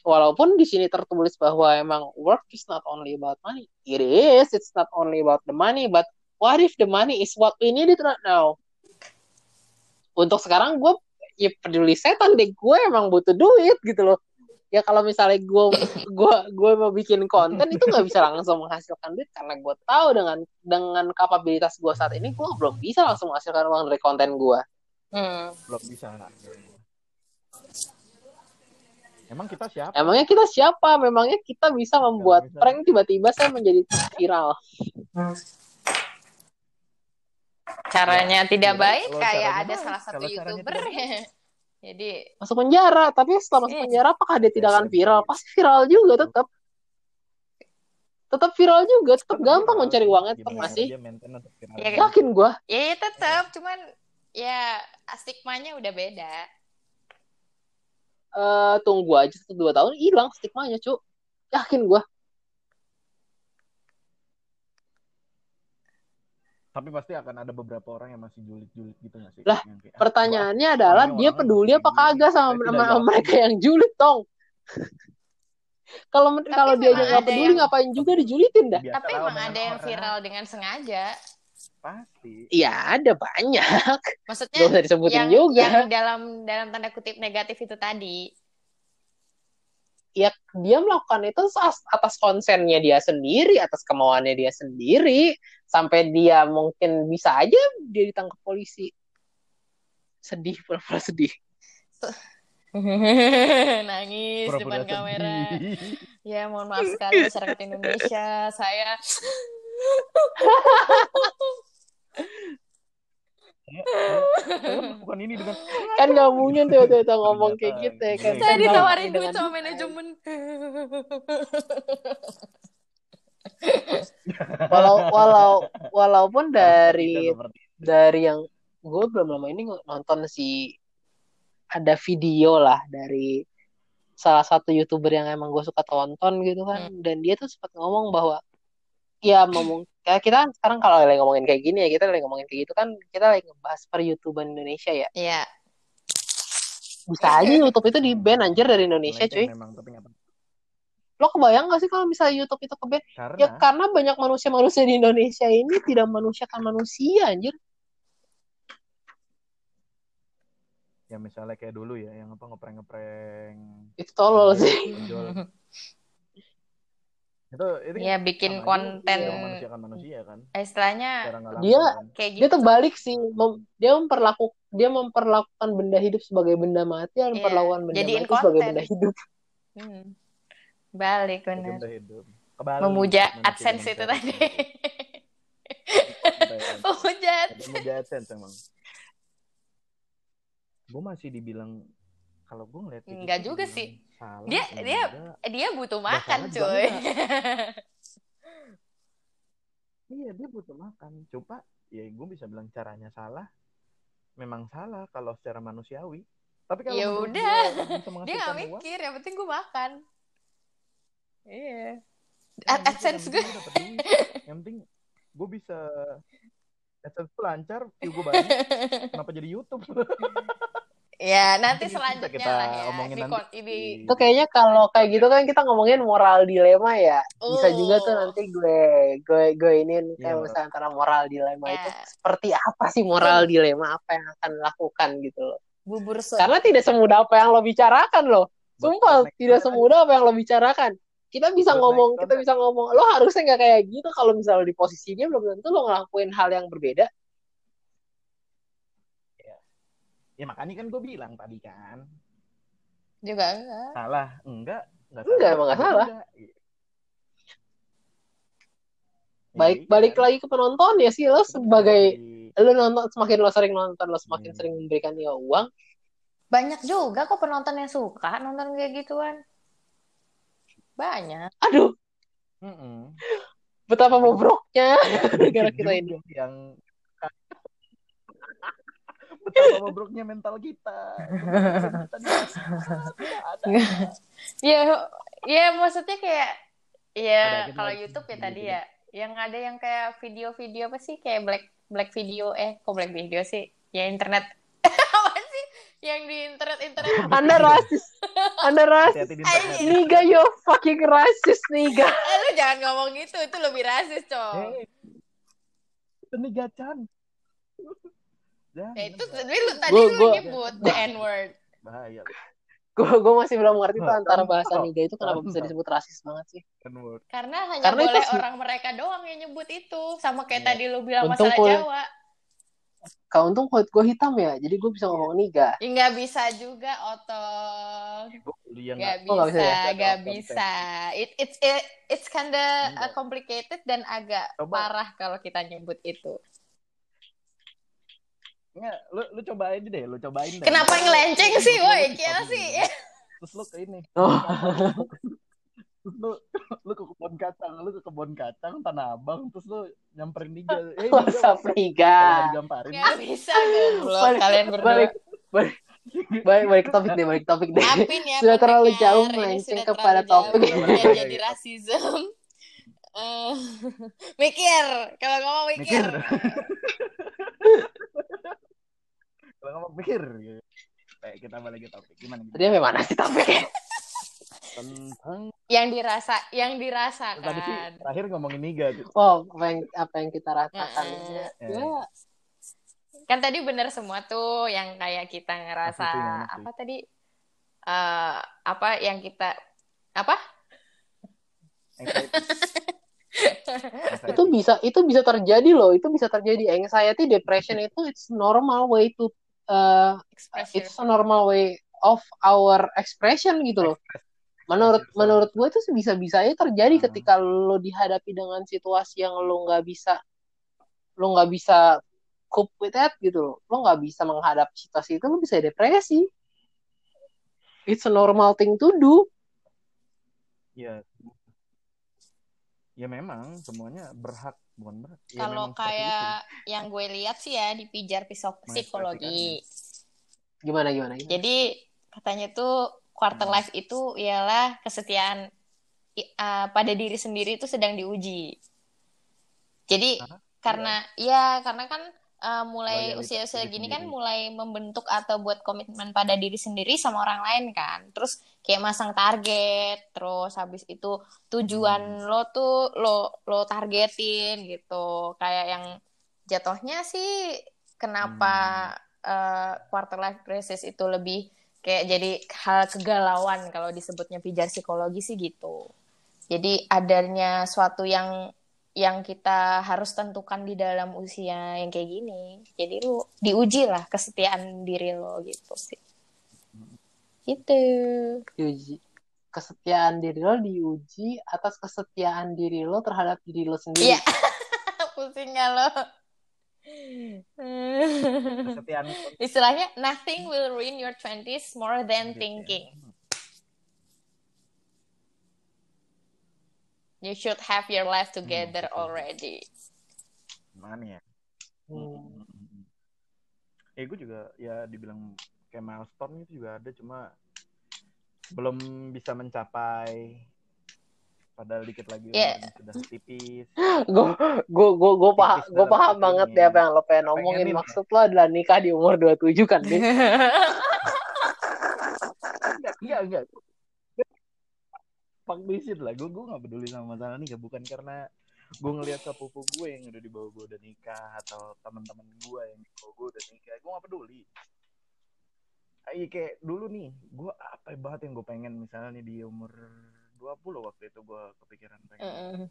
Walaupun di sini tertulis bahwa emang work is not only about money. It is, it's not only about the money, but what if the money is what we need it right now? Untuk sekarang gue ya peduli setan deh, gue emang butuh duit gitu loh. Ya kalau misalnya gue gue gue mau bikin konten itu nggak bisa langsung menghasilkan duit karena gue tahu dengan dengan kapabilitas gue saat ini gue belum bisa langsung menghasilkan uang dari konten gue. Hmm. belum bisa emang kita siapa Emangnya kita siapa? Memangnya kita bisa membuat bisa. prank tiba-tiba saya menjadi viral. Caranya tidak Iya, baik kalau kayak ada baik, salah satu kalau youtuber jadi Masuk penjara, tapi setelah masuk Iya. penjara apakah dia tidak akan Iya, viral? iya. Pasti viral juga tetap. Tetap viral juga, tetap Tetap gampang viral. mencari uangnya tetap Gimana masih. dia maintain untuk viral. Ya? Yakin gua. ya, ya tetap cuman ya stigmanya udah beda Eh tunggu aja satu dua tahun hilang stigmanya, cu. Yakin gua. tapi pasti akan ada beberapa orang yang masih julid-julid gitu nggak sih Lah, Yang kayak, "Ah, Pertanyaannya adalah orangnya dia peduli apa kagak sama, saya sama, tidak sama yakin." mereka yang julid dong. kalau kalau dia nggak peduli yang- ngapain juga dijulitin dah. Biasa tapi emang ada yang orang. viral dengan sengaja pasti Iya ada banyak. maksudnya Gak usah disebutin yang juga. yang dalam dalam tanda kutip negatif itu tadi ya dia melakukan itu atas, atas konsennya dia sendiri, atas kemauannya dia sendiri, sampai dia mungkin bisa aja dia ditangkap polisi. Sedih, pura-pura sedih. nangis Pura-pura depan kamera sedih. ya mohon maaf sekali masyarakat Indonesia saya Saya- saya melakukan ini dengan Kan gak mungkin tuh tuh, tuh ngomong kayak gitu ya kan. gini. saya Kan ditawarin duit sama manajemen Walau walau walaupun dari seperti itu. dari yang gue belum lama ini nonton si ada video lah dari salah satu youtuber yang emang gue suka tonton gitu kan dan dia tuh sempat ngomong bahwa ya ngomong kayak kita kan sekarang kalau lagi ngomongin kayak gini ya kita lagi ngomongin kayak gitu kan kita lagi ngebahas per youtuber Indonesia ya. Iya. Bisa aja YouTube itu di ban anjir dari Indonesia Melenceng cuy. memang tapi lo kebayang gak sih kalau misalnya YouTube itu ke ban karena? Ya karena banyak manusia-manusia di Indonesia ini tidak manusiakan manusia anjir. Ya misalnya kayak dulu ya yang apa ngeprank ngeprank itu tolol sih itu itu ya bikin konten dia memanusiakan manusia kan istilahnya nggak Dia- kan. kayak dia gitu terbalik sih Mem- dia memperlaku dia memperlakukan benda hidup sebagai benda mati dan Iya, memperlakukan benda jadiin mati sebagai konten. benda hidup Hmm. balik Sebagai benar benda hidup Kebalik, memuja manusia AdSense itu tadi itu. memuja memuja AdSense emang gue masih dibilang kalau gue ngeliat gitu juga dibilang sih. Salah, Dia- dia enggak. dia butuh makan juga cuy Iya dia butuh makan. Coba ya gue bisa bilang caranya salah. Memang salah kalau secara manusiawi. Tapi kalau Ya udah. dia dia nggak mikir yang penting gue makan iya ya Ad- mikir, AdSense gue. Yang penting gue bisa AdSense lancar, view gue banyak. Kenapa jadi YouTube? Ya nanti selanjutnya kita lah ya omongin ini, nanti. ini. Itu kayaknya kalau kayak gitu kan kita ngomongin moral dilema ya. Bisa juga tuh Oh. nanti gue gue gue ini Iya, kayak moral. misalnya antara moral dilema Ya. itu seperti apa sih moral dilema apa yang akan dilakukan gitu loh. Bubur so karena tidak semudah apa yang lo bicarakan loh. Sumpah tidak semudah apa yang lo bicarakan. Kita bisa Bottleneck ngomong kita bisa ngomong. Lo harusnya nggak kayak gitu kalau misalnya di posisi dia belum tentu lo ngelakuin hal yang berbeda Ya makanya kan gue bilang tadi kan. juga enggak Salah. Enggak. Enggak, Enggak, emang nggak salah. Enggak. Ya, baik iya balik kan? lagi ke penonton ya sih lo sebagai lo nonton semakin lo sering nonton lo semakin Hmm. sering memberikan dia uang banyak juga kok penonton yang suka nonton kayak gituan banyak aduh Mm-mm. betapa bobroknya negara kita ini yang betapa bobroknya mental kita kita di- tidak ada ya ya maksudnya kayak ya kalau lagi YouTube ya tadi gitu. ya yang ada yang kayak video-video apa sih kayak black black video eh kok black video sih ya internet apa sih yang di internet internet Anda rasis. Anda rasis. Niga, you fucking racist, Niga. eh, lu jangan ngomong gitu itu lebih rasis cowok Hei, itu nih gacan. Ya itu tapi lu tadi Gua- lu gua- nyebut the n word bahaya. Gue gue masih belum ngerti tuh antara bahasa Niga itu kenapa bisa disebut rasis banget sih. Kan word. karena hanya Karena boleh orang mereka doang yang nyebut itu sama kayak Iya. tadi lu bilang Untung masalah gua- Jawa Kalau untung kulit gue hitam ya, jadi gue bisa ngomong Niga. ya nggak bisa juga otong Gua kuliah nggak nggak- Oh, nggak bisa bisa ya? bisa it it's it, it's kinda uh, complicated dan agak Coba. parah kalau kita nyebut itu Nggak, lu lu cobain deh, lu cobain deh. kenapa ngelenceng lu- sih woi kira sih Terus lu ke ini. Oh. Terus lu lu ke kebun kacang, lu ke kebun kacang Tanah Abang, terus lu nyamperin Niga. Eh, what's up? Niga? Kalau digamparin. nggak bisa goblok Balik- kalian berdua Balik, balik, balik, balik topik deh, balik topik deh. Apin ya Sudah terlalu jauh melenceng kepada topik. jadi rasism Eh, mikir kalau ngomong mikir, Mikir. Kalau ngomong mikir. gitu. Kayak kita balik ke topik. Gimana? Tadi sampai mana sih topiknya? Tentang yang dirasa yang tadi sih dirasakan terakhir ngomongin Niga gitu. Oh, apa yang apa yang kita rasakan? Heeh. Ya, kan tadi bener semua tuh yang kayak kita ngerasa Apa tadi eh apa yang kita apa. Itu bisa itu bisa terjadi loh. Itu bisa terjadi anxiety, depression itu it's normal way to uh, express it's a yourself. normal way of our expression gitu loh. Menurut menurut gue itu bisa-bisanya terjadi Hmm. ketika lo dihadapi dengan situasi yang lo nggak bisa lo nggak bisa cope with that gitu loh. Lo nggak bisa menghadapi situasi itu lo bisa depresi. It's a normal thing to do. Ya. Ya memang semuanya berhak, bukan berhak. Ya, kalau kayak yang gue lihat sih ya di pijar pisok- Mengekspresikan. psikologi Gimana gimana? gimana? Jadi katanya tuh quarter Hmm. life itu ialah kesetiaan i- uh, pada diri sendiri itu sedang diuji. Jadi Hah? karena ya karena kan uh, mulai Loyalitas usia-usia diri gini kan mulai membentuk atau buat komitmen pada diri sendiri sama orang lain kan. Terus kayak masang target, terus habis itu tujuan Hmm. lo tuh lo lo targetin gitu. Kayak yang jatuhnya sih kenapa uh, quarter life crisis itu lebih kayak jadi hal kegalauan kalau disebutnya pijar psikologi sih gitu. Jadi adanya suatu yang yang kita harus tentukan di dalam usia yang kayak gini. Jadi lu diuji lah kesetiaan diri lo gitu sih. Gitu. Diuji. Kesetiaan diri lo diuji atas kesetiaan diri lo terhadap diri lo sendiri. Iya. Pusing gak lo? kesetiaan Istilahnya nothing will ruin your 20s more than Gitu ya. thinking. You should have your life together betul. already. Gimana ya? Hmm. Ya gue juga ya dibilang kayak milestone itu juga ada cuma belum bisa mencapai padahal dikit lagi Iya. umurnya sudah tipis. gue gue gue gue paham gue paham banget deh apa yang lo pengen omongin Pengenin ya. maksud lo adalah nikah di umur 27 kan enggak, enggak, enggak. Fuck this shit lah. Gue gue gak peduli sama masalah nikah. Bukan karena gue ngeliat sepupu gue yang udah di bawah gue udah nikah atau teman-teman gue yang di bawah gue udah nikah. Gue gak peduli. Iya kayak dulu nih, gue apa banget yang gue pengen misalnya nih di umur 20 waktu itu gue kepikiran pengen. Mm-mm.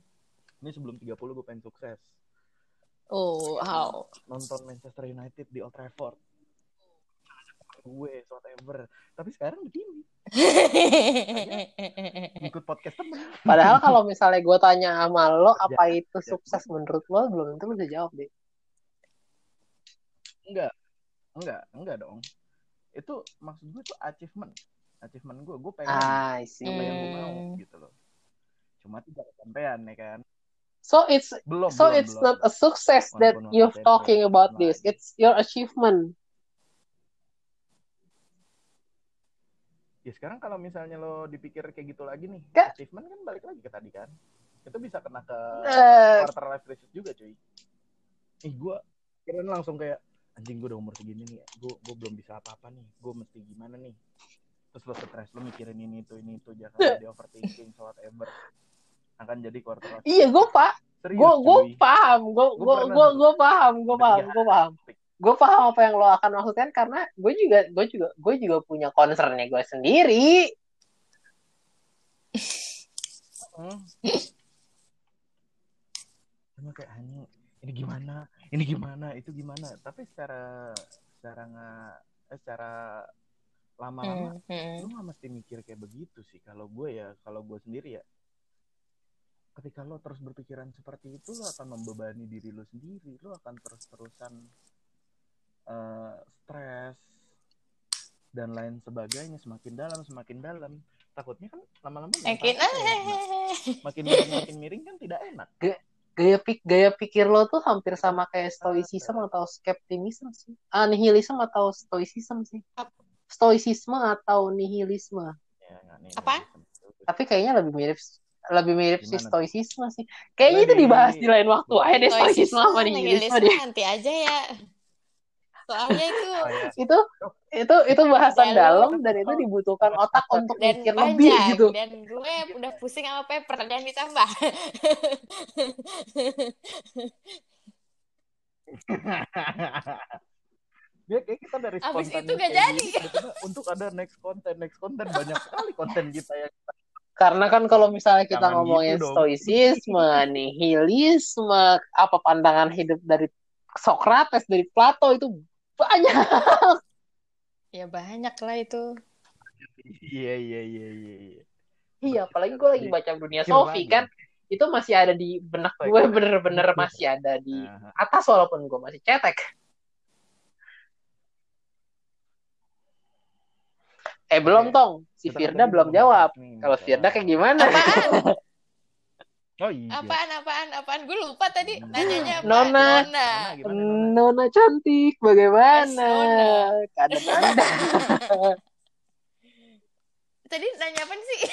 Ini sebelum 30 gue pengen sukses. oh, how? Nonton Manchester United di Old Trafford. Gue, whatever. Tapi sekarang begini. Ikut podcast temen. padahal kalau misalnya gue tanya sama lo apa itu ya. sukses menurut lo belum tentu lo bisa jawab deh Enggak. Enggak, enggak dong. Itu maksud gue tuh achievement. Achievement gue, gue pengen ah apa yang gue mau gitu loh. Cuma tidak kesampaian ya kan. so it's Belum, so belum, it's belum. not a success that you're talking about this lagi. it's your achievement Ya sekarang kalau misalnya lo dipikir kayak gitu lagi nih, Kak. achievement kan balik lagi ke tadi kan. Itu bisa kena ke quarter life crisis juga cuy. Ih gue kira langsung kayak anjing gue udah umur segini nih gue gue belum bisa apa-apa nih gue mesti gimana nih terus lo stres lo mikirin ini itu ini itu jangan jadi overthinking so whatever akan jadi quarter life Iya, gue pak, gue gue paham, gue Gua gue gue paham, gue paham, gue paham. Gue paham apa yang lo akan maksudkan karena gue juga gue juga gue juga punya concernnya gue sendiri. Hmm. Cuma kayak anjing ini gimana ini gimana itu gimana tapi secara secara nggak eh, secara lama-lama Hmm, hmm. lu nggak mesti mikir kayak begitu sih kalau gue ya kalau gue sendiri ya ketika lo terus berpikiran seperti itu lo akan membebani diri lo sendiri lo akan terus-terusan eh, stres dan lain sebagainya semakin dalam semakin dalam takutnya kan lama-lama mental Makin ya, makin miring makin miring kan tidak enak Gaya pik gaya pikir lo tuh hampir sama kayak stoicism atau skepticism sih. Ah, nihilisme atau stoicism sih. Stoicisme atau nihilisme. ya, Apaan? Tapi kayaknya lebih mirip lebih mirip si Gimana tuh? stoicisme sih. Kayaknya itu dibahas di lain waktu aja deh stoicisme sama nihilisme nihilisme deh. nanti aja ya. Soalnya itu Oh, ya. Itu itu itu bahasan Dalam. dalam dan itu dibutuhkan otak untuk dan mikir lebih panjang gitu. dan gue udah pusing sama paper dan ditambah. Ya kayak kita dari Abis itu gak jadi. tiba-tiba untuk ada next konten, next konten banyak sekali konten kita yang Karena kan kalau misalnya kita Jangan ngomongin gitu stoicisme, nihilisme, apa pandangan hidup dari Socrates, dari Plato itu banyak. ya banyak lah itu. Iya iya iya iya. iya. Iya, apalagi gue lagi baca dunia Sofi kan, itu masih ada di benak Baik. gue bener-bener masih ada di atas walaupun gue masih cetek. Eh belum tong, si Firda belum jawab. Kalau Firda kayak gimana? Apaan? Oh iya. Apaan? Apaan? Apaan? Gue lupa tadi nanyanya apa? Nona. Nona. Nona gimana Nona? Nona cantik, bagaimana? Yes, Anda. Tadi nanya apa sih?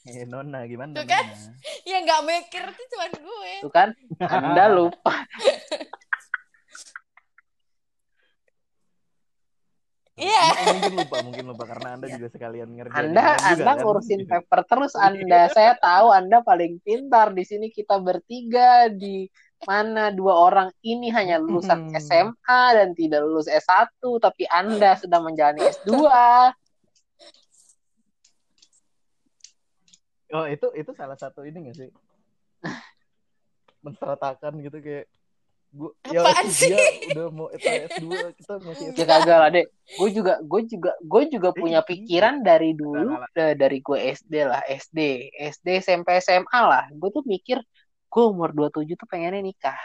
Eh, Nona gimana? Tuh kan? Nona? ya nggak mikir tuh cuman gue. Tuh kan, Anda lupa. Iya. M- mungkin lupa, mungkin lupa karena Anda juga sekalian ngerjain Anda juga, Anda kan? ngurusin paper terus Anda. Saya tahu Anda paling pintar di sini kita bertiga di mana dua orang ini hanya lulusan Hmm. SMA dan tidak lulus S1 tapi Anda sedang menjalani S2. Oh itu itu salah satu ini gak sih? Menseratakan gitu kayak gua ya dia sih? udah mau S2 kita masih Ya kagak lah deh. Gue juga gue juga gue juga Eh, punya iya. pikiran dari dulu da- dari gue SD lah, SD, SD SMP SMA lah. Gue tuh mikir gue umur 27 tuh pengennya nikah.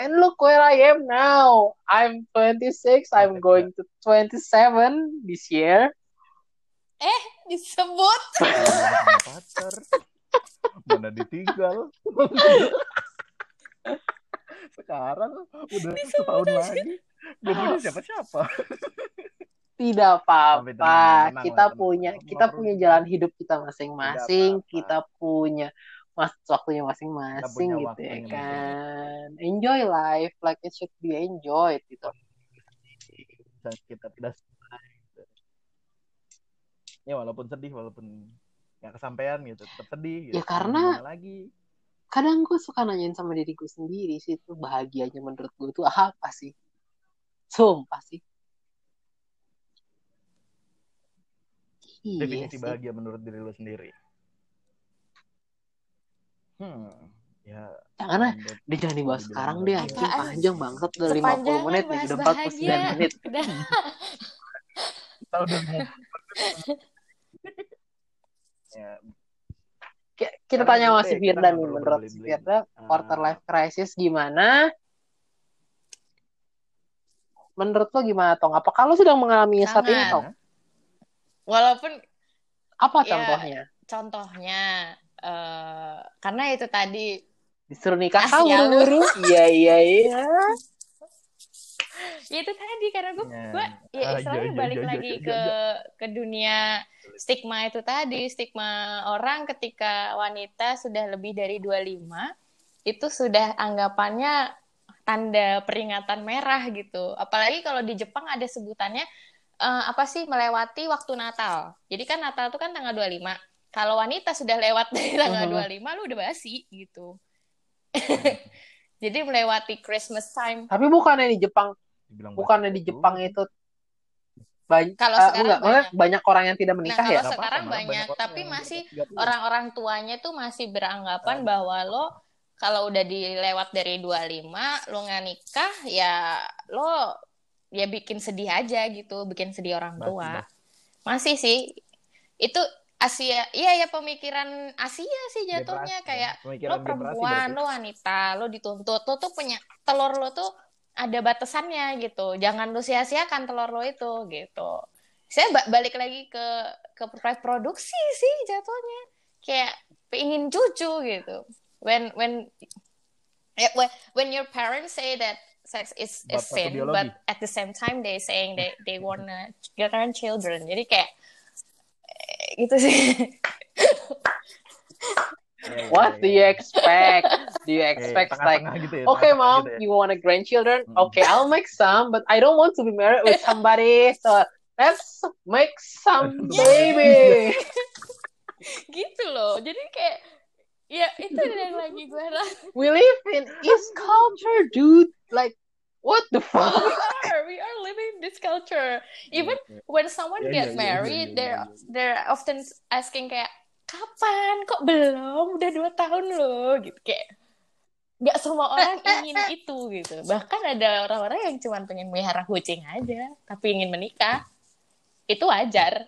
And look where I am now. I'm 26, I'm going to 27 this year. Disebut. Punya pacar mana ditinggal sekarang udah setahun lagi belum punya siapa-siapa Tidak apa-apa. Kita tenang. punya kita punya jalan hidup kita masing-masing. Kita punya mas waktunya masing-masing gitu ya waktunya kan. Enjoy life like it should be enjoyed gitu. dan kita tidak ya walaupun sedih walaupun nggak kesampaian gitu tetap sedih gitu. Ya, karena- Gimana lagi kadang gue suka nanyain sama diri gue sendiri sih itu bahagianya menurut gue tuh apa sih? Sumpah sih. Iya definisi sih. bahagia menurut diri lu sendiri. Hmm ya jangan dia jangan dibahas sekarang deh anjing. Panjang banget udah 50 Sepanjangnya menit nih udah 49 bahagia. menit. Udah. kita udah ya kita tanya sama si kita Firda nih menurut si. Firda quarter Ah. life crisis gimana menurut lo gimana Tong apakah lo sedang mengalami saat ini Sangat. Tong Walaupun apa Ya. contohnya contohnya eh karena itu tadi disuruh nikah Ah, buru-buru iya iya iya ya itu tadi karena gue Ya. gue ya Ah, istilahnya iya, iya, balik lagi iya, ke ke dunia stigma itu tadi stigma orang ketika wanita sudah lebih dari 25 itu sudah anggapannya tanda peringatan merah gitu. Apalagi kalau di Jepang ada sebutannya uh, apa sih melewati waktu Natal. Jadi kan Natal itu kan tanggal 25. Kalau wanita sudah lewat dari tanggal uh -huh. 25 lu udah basi gitu. Jadi melewati Christmas time. Tapi bukannya di Jepang bukannya di Jepang itu banyak kalau uh, sekarang enggak, banyak. banyak orang yang tidak menikah nah, ya. Kalau sekarang banyak, banyak tapi masih orang-orang tuanya tuh masih beranggapan uh. bahwa lo kalau udah dilewat dari 25 lo nggak nikah ya lo ya bikin sedih aja gitu, bikin sedih orang tua. Masih, Masih sih. Itu Asia, iya ya pemikiran Asia sih jatuhnya kayak lo perempuan, lo wanita, lo dituntut, lo tuh punya telur lo tuh ada batasannya gitu. Jangan lo sia-siakan telur lo itu gitu. Saya balik lagi ke ke produksi sih jatuhnya. Kayak pengen cucu gitu. When when eh, when your parents say that sex is, is sin, but at the same time they saying they they wanna get children. Jadi kayak eh, gitu sih. What do you expect? Do you expect like, gitu ya, okay, mom, gitu you want a grandchildren? Okay, I'll make some, but I don't want to be married with somebody. So let's make some baby. gitu loh. Jadi kayak ya itu yang lagi gue We live in East culture, dude. Like what the fuck? We are, we are living this culture. Even when someone yeah, get yeah, married, yeah, they're they're often asking kayak kapan? Kok belum? Udah dua tahun loh gitu. Kayak nggak semua orang ingin itu gitu. Bahkan ada orang-orang yang cuma pengen melihara kucing aja tapi ingin menikah. Itu wajar.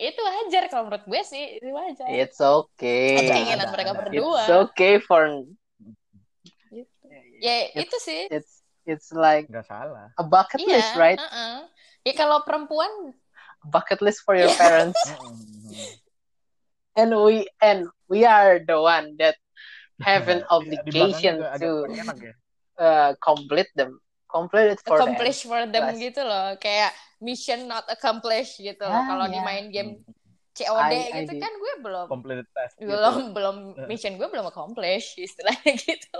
Itu wajar kalau menurut gue sih itu wajar. It's okay. Itu keinginan ada, mereka ada. berdua. it's okay for gitu. ya it's, itu sih. It's it's like nggak salah. a bucket yeah, list right? uh -uh. ya kalau perempuan bucket list for your parents and we and we are the one that have an obligation to ya. uh, complete them. Complete it for accomplish them. for them Plus. gitu loh. Kayak mission not accomplished gitu ah, kalau yeah. di main game COD I, gitu I kan gue belum completed task belum gitu. belum mission gue belum accomplish istilahnya gitu.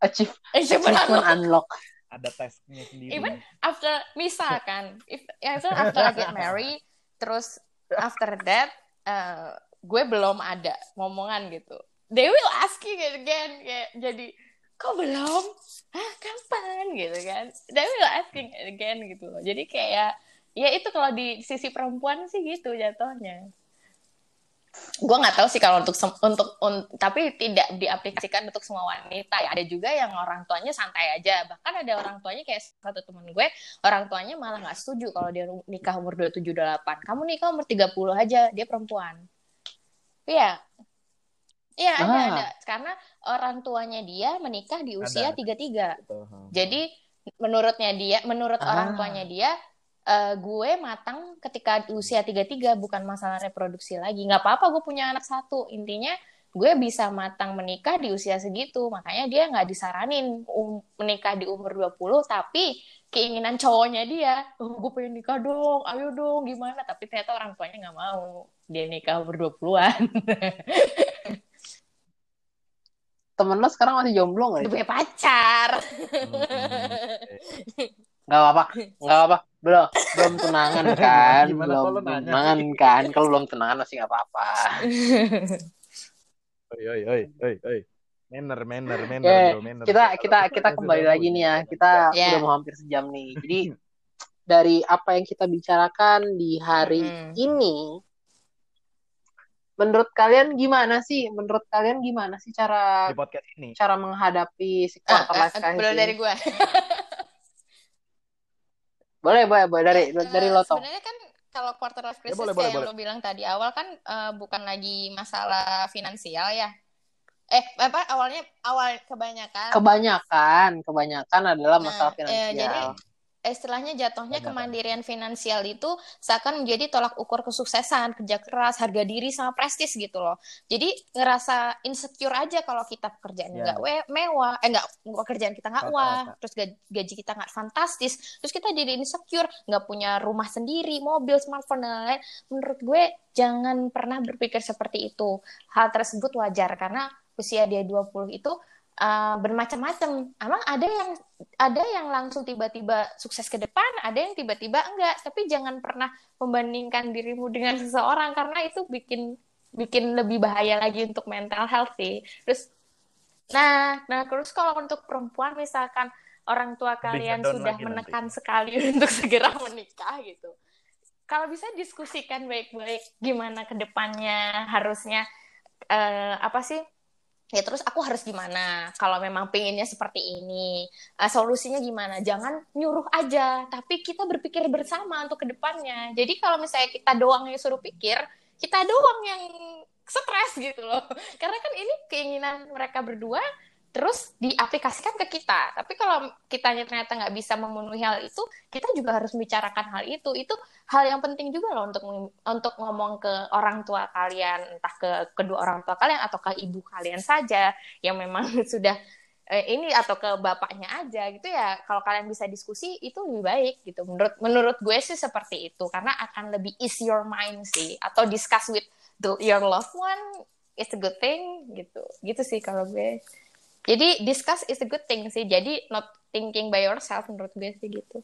Achieve achievement, achievement unlock. ada tesnya sendiri even after misalkan if even after I get married terus after that uh, gue belum ada ngomongan gitu. They will asking again kayak jadi kok belum? Hah, kapan? gitu kan. They will asking again gitu loh. Jadi kayak ya itu kalau di sisi perempuan sih gitu jatuhnya gue nggak tahu sih kalau untuk untuk un, tapi tidak diaplikasikan untuk semua wanita ya. Ada juga yang orang tuanya santai aja. Bahkan ada orang tuanya kayak satu temen gue orang tuanya malah nggak setuju kalau dia nikah umur dua tujuh delapan. Kamu nikah umur tiga puluh aja dia perempuan. Iya. Iya ah. ada. Ada karena orang tuanya dia menikah di usia tiga tiga. Jadi menurutnya dia menurut ah. orang tuanya dia uh, gue matang ketika usia tiga tiga bukan masalah reproduksi lagi nggak apa-apa gue punya anak satu intinya gue bisa matang menikah di usia segitu makanya dia nggak disaranin um, menikah di umur 20 tapi keinginan cowoknya dia oh, gue pengen nikah dong ayo dong gimana tapi ternyata orang tuanya nggak mau dia nikah umur 20-an temen lo sekarang masih jomblo nggak? Udah punya pacar. Gak apa-apa, gak apa-apa. Belum, belum tunangan kan, belum tunangan kan. Kalau belum tunangan masih gak apa-apa. oi, oi, oi, oi, oi. Manner, manner, manner, yeah, bro, manner. Kita, kita, kita kembali lagi nih ya. Kita yeah. udah mau hampir sejam nih. Jadi dari apa yang kita bicarakan di hari hmm. ini, menurut kalian gimana sih? Menurut kalian gimana sih cara di podcast ini? Cara menghadapi si quarter life crisis? Belum dari gue. Boleh, boleh, boleh dari uh, dari lo Sebenarnya kan kalau quarter life crisis ya, boleh, kayak boleh, yang lo bilang tadi awal kan uh, bukan lagi masalah finansial ya. Eh, apa awalnya awal kebanyakan? Kebanyakan, kebanyakan adalah masalah nah, finansial. Eh, jadi istilahnya jatuhnya kemandirian finansial itu seakan menjadi tolak ukur kesuksesan, kerja keras, harga diri sama prestis gitu loh. Jadi ngerasa insecure aja kalau kita pekerjaannya nggak yeah. mewah, eh nggak pekerjaan kita nggak wah, terus gaji kita nggak fantastis, terus kita jadi insecure, nggak punya rumah sendiri, mobil, smartphone dan lain-lain. Menurut gue jangan pernah berpikir seperti itu. Hal tersebut wajar karena usia dia 20 itu uh, bermacam-macam. Emang ada yang ada yang langsung tiba-tiba sukses ke depan, ada yang tiba-tiba enggak. Tapi jangan pernah membandingkan dirimu dengan seseorang karena itu bikin bikin lebih bahaya lagi untuk mental health sih. Terus nah, nah terus kalau untuk perempuan misalkan orang tua kalian sudah menekan nanti. sekali untuk segera menikah gitu. Kalau bisa diskusikan baik-baik gimana ke depannya harusnya uh, apa sih ya terus aku harus gimana? Kalau memang pengennya seperti ini uh, solusinya gimana? Jangan nyuruh aja tapi kita berpikir bersama untuk ke depannya jadi kalau misalnya kita doang yang suruh pikir kita doang yang stres gitu loh. Karena kan ini keinginan mereka berdua terus diaplikasikan ke kita. Tapi kalau kita ternyata nggak bisa memenuhi hal itu, kita juga harus membicarakan hal itu. Itu hal yang penting juga loh untuk untuk ngomong ke orang tua kalian, entah ke kedua orang tua kalian atau ke ibu kalian saja yang memang sudah eh, ini atau ke bapaknya aja gitu ya. Kalau kalian bisa diskusi itu lebih baik gitu. Menurut menurut gue sih seperti itu karena akan lebih ease your mind sih atau discuss with the, your loved one it's a good thing gitu. Gitu sih kalau gue. Jadi discuss is a good thing sih. Jadi not thinking by yourself menurut gue sih gitu.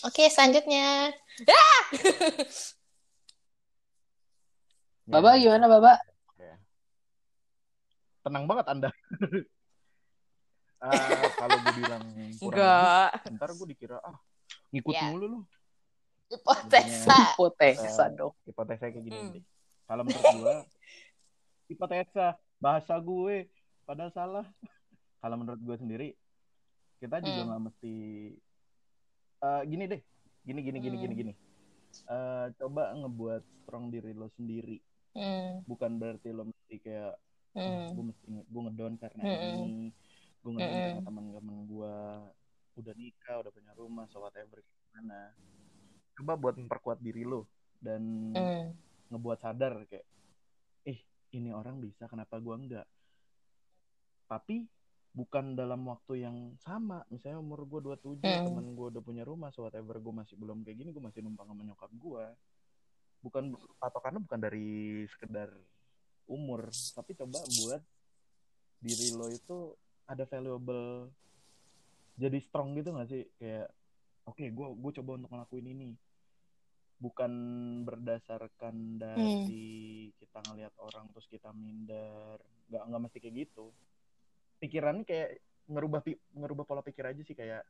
Oke, selanjutnya. Ah! Baba gimana Baba? Tenang banget Anda. uh, kalau gue bilang Enggak. Lebih, ntar gue dikira ah ngikut yeah. mulu lu. Hipotesa. Hipotesa uh, dong. Hipotesa kayak gini. Hmm. Kalau menurut gue hipotesa bahasa gue padahal salah kalau menurut gue sendiri kita juga hmm. nggak hmm. mesti uh, gini deh gini gini gini hmm. gini gini uh, coba ngebuat strong diri lo sendiri hmm. bukan berarti lo mesti kayak hmm. oh, gue mesti gue ngedon karena hmm. ini gue ngedon hmm. karena teman-teman gue udah nikah udah punya rumah so whatever gimana coba buat memperkuat diri lo dan hmm. ngebuat sadar kayak ih ini orang bisa kenapa gue enggak tapi bukan dalam waktu yang sama. Misalnya umur gue 27 hmm. temen gue udah punya rumah so whatever gue masih belum kayak gini gue masih numpang sama nyokap gue bukan atau karena bukan dari sekedar umur. Tapi coba buat diri lo itu ada valuable jadi strong gitu gak sih? Kayak oke okay, gue gue coba untuk ngelakuin ini. Bukan berdasarkan dari hmm. kita ngelihat orang terus kita minder. Nggak nggak mesti kayak gitu pikirannya kayak ngerubah ngerubah pola pikir aja sih kayak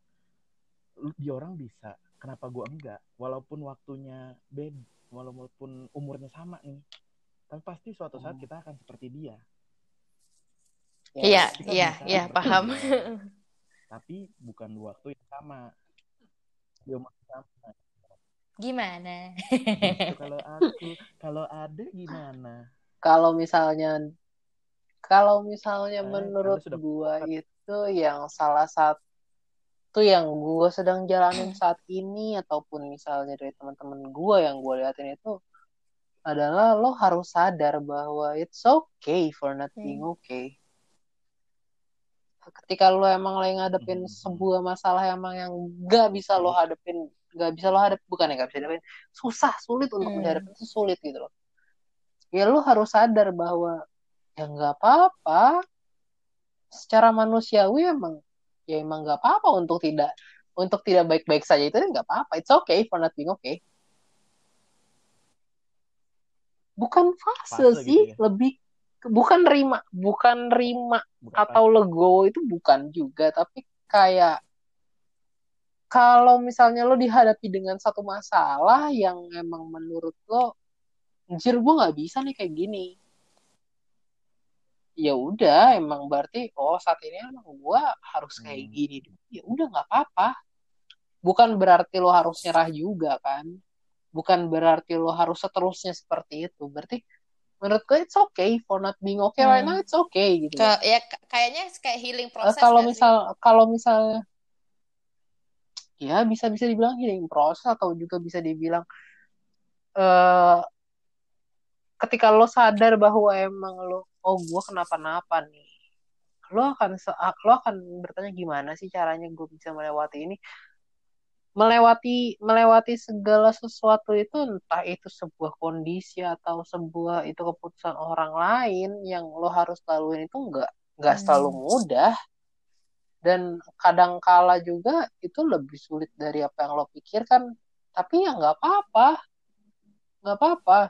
di orang bisa kenapa gua enggak? Walaupun waktunya bed walaupun umurnya sama nih tapi pasti suatu saat hmm. kita akan seperti dia. Iya iya iya paham. dia. tapi bukan waktu yang sama. Dia sama. Gimana? Gitu, kalau aku kalau ada gimana? Kalau misalnya kalau misalnya eh, menurut gua itu yang salah satu yang gua sedang jalanin saat ini ataupun misalnya dari teman-teman gua yang gua liatin itu adalah lo harus sadar bahwa it's okay for not being hmm. okay. Ketika lo emang lagi ngadepin hmm. sebuah masalah emang yang gak bisa lo hadepin, gak bisa lo hadep, bukan ya gak bisa hadepin, susah, sulit untuk hmm. menghadapin itu sulit gitu loh. Ya lo harus sadar bahwa ya nggak apa-apa. Secara manusiawi emang ya emang nggak apa-apa untuk tidak untuk tidak baik-baik saja. Itu nggak apa-apa. It's okay for not being okay. Bukan fase, fase sih. gitu ya? lebih bukan rima bukan rima bukan atau fase. lego itu bukan juga. Tapi kayak kalau misalnya lo dihadapi dengan satu masalah yang emang menurut lo anjir gue nggak bisa nih kayak gini ya udah emang berarti oh saat ini emang gue harus kayak hmm. gini ya udah nggak apa-apa. Bukan berarti lo harus nyerah juga kan? Bukan berarti lo harus seterusnya seperti itu. Berarti menurut gue it's okay for not being okay hmm. right now it's okay gitu Ke, ya kayaknya kayak healing eh, proses uh, kalau misal kalau misalnya ya bisa bisa dibilang healing proses atau juga bisa dibilang uh, ketika lo sadar bahwa emang lo oh gue kenapa-napa nih. Lo akan lo akan bertanya gimana sih caranya gue bisa melewati ini? Melewati melewati segala sesuatu itu entah itu sebuah kondisi atau sebuah itu keputusan orang lain yang lo harus laluin itu enggak nggak Hmm. selalu mudah. Dan kadang kala juga itu lebih sulit dari apa yang lo pikirkan. Tapi ya nggak apa-apa. Nggak apa-apa.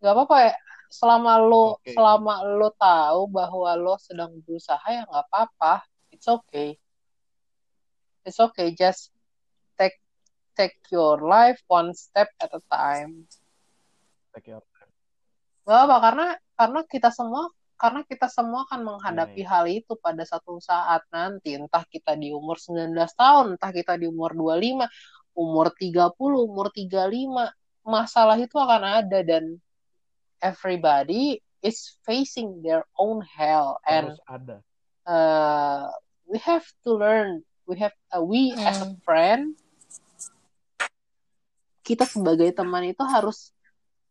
Nggak apa-apa ya selama lo Oke. selama lo tahu bahwa lo sedang berusaha ya nggak apa-apa. It's okay. It's okay. Just take take your life one step at a time. Take your- Gak apa karena karena kita semua karena kita semua akan menghadapi hal itu pada satu saat nanti. Entah kita di umur 19 tahun entah kita di umur 25 umur 30 umur 35 masalah itu akan ada dan everybody is facing their own hell and harus ada uh, we have to learn we have uh, we as a Hmm. friend kita sebagai teman itu harus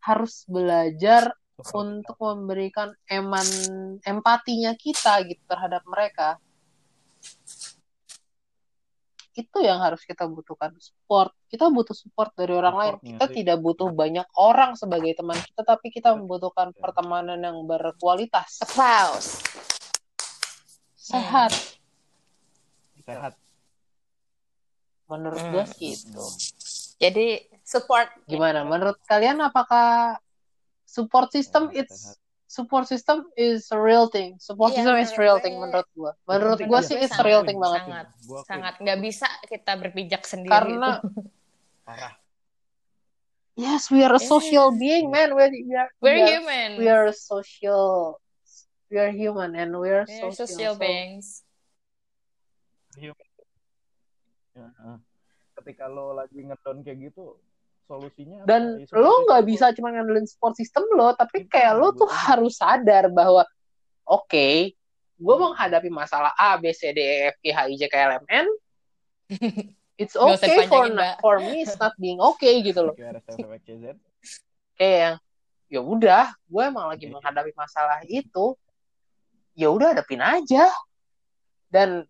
harus belajar untuk memberikan eman empatinya kita gitu terhadap mereka itu yang harus kita butuhkan support kita butuh support dari orang lain kita iya. tidak butuh banyak orang sebagai teman kita tapi kita membutuhkan Iya. pertemanan yang berkualitas Applause. sehat sehat menurut Hmm. gue sih itu Jadi support. gimana menurut kalian apakah support system it's. Support system is a real thing support Iya, system is real thing menurut gue menurut gue sih it's a Sangat, real thing banget sangat. Gua. Sangat nggak bisa kita berpijak sendiri. karena itu. parah yes we are a Yeah. social being man we, we are we're we are, human. we are social we are human and we are We're social, social so- beings. Ya, eh. ketika lo lagi ngedown kayak gitu solusinya dan support lo nggak system bisa cuma ngandelin support system lo tapi Itu kayak lo tuh harus sadar bahwa oke gue menghadapi masalah A B C D E F G H I J K L M N it's okay for Mbak. for me it's not being okay gitu loh. QRSTFXYZ. kayak yang ya udah gue emang lagi menghadapi masalah itu ya udah hadapin aja. Dan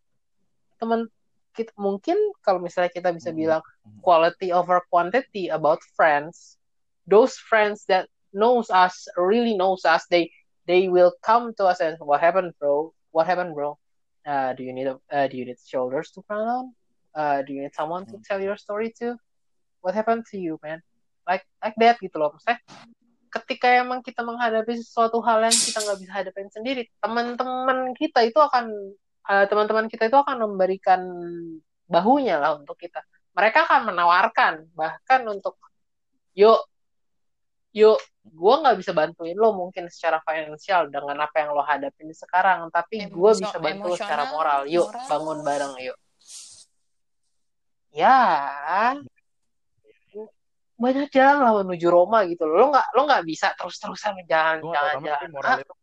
teman kita mungkin kalau misalnya kita bisa Mhm. bilang Mhm. quality over quantity about friends those friends that knows us really knows us they they will come to us and what happened bro? What happened bro? Uh, do you need a uh, do you need shoulders to cry on? Uh, do you need someone to tell your story to? What happened to you man? Like like that gitu loh maksudnya. Ketika emang kita menghadapi sesuatu hal yang kita nggak bisa hadapin sendiri teman-teman kita itu akan uh, teman-teman kita itu akan memberikan bahunya lah untuk kita. Mereka akan menawarkan bahkan untuk yuk yuk gue nggak bisa bantuin lo mungkin secara finansial dengan apa yang lo hadapin sekarang tapi gue bisa bantu lo secara moral. Yuk moral. bangun bareng yuk. Ya. Banyak jalan lah menuju Roma gitu. Loh lo nggak lo nggak bisa jalan nggak tahu, jalan. jalan moral Ah, itu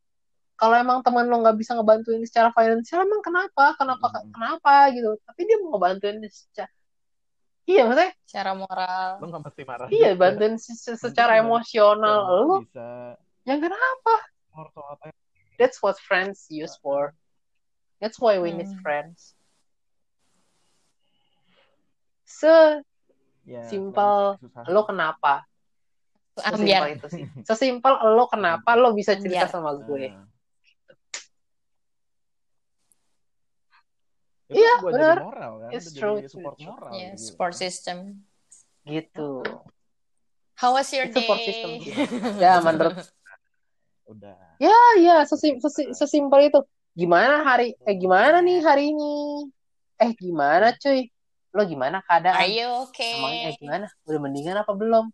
kalau emang teman lo nggak bisa ngebantuin secara finansial emang kenapa kenapa Mm-mm. kenapa gitu tapi dia mau ngebantuin secara iya maksudnya Secara moral. lo nggak mesti marah iya juga. bantuin se- se- Mungkin secara emosional lo bisa yang kenapa ya? that's what friends use for that's why we need Hmm. friends se ya Simple. lo kenapa sesimpel itu sih sesimpel lo kenapa lo bisa cerita Ambiar. sama gue Itu Iya, buat benar. jadi moral kan It's true, jadi support true. moral Yeah, gitu. support system. gitu How was your It's support day? system. ya menurut udah Ah, iya, sesim- sesi- sesimpel itu. Gimana hari eh gimana nih hari ini? Eh gimana cuy? Lo gimana Are keadaan? you Emangnya eh okay? gimana? Udah mendingan apa belum?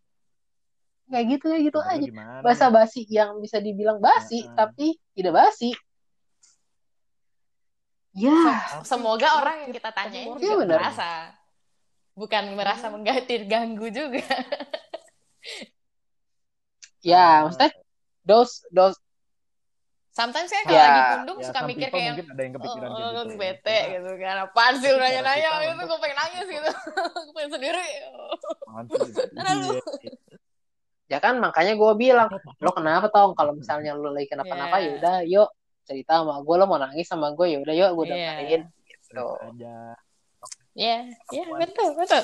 Kayak gitu ya gitu lo aja. gimana Bahasa nih? basi yang bisa dibilang basi Heeh. tapi tidak basi. Ya, Semoga orang yang kita tanyain Iya, juga merasa. Bukan merasa mengganti ganggu juga. ya maksudnya those those Sometimes kan kalau Ya. lagi pundung Ya, suka mikir kayak mungkin ada yang kepikiran oh, gitu. bete Cuma, gitu kan. Apaan sih Itu lu nanya-nanya gitu untuk- gue pengen nangis gitu. gue pengen sendiri. Iya, iya. ya kan makanya gue bilang lo kenapa tong kalau misalnya lo lagi kenapa-napa Ya. ya udah yuk cerita sama gue lo mau nangis sama gue ya udah yuk gue Iya. dengerin gitu. Aja. Ya, ya betul, betul.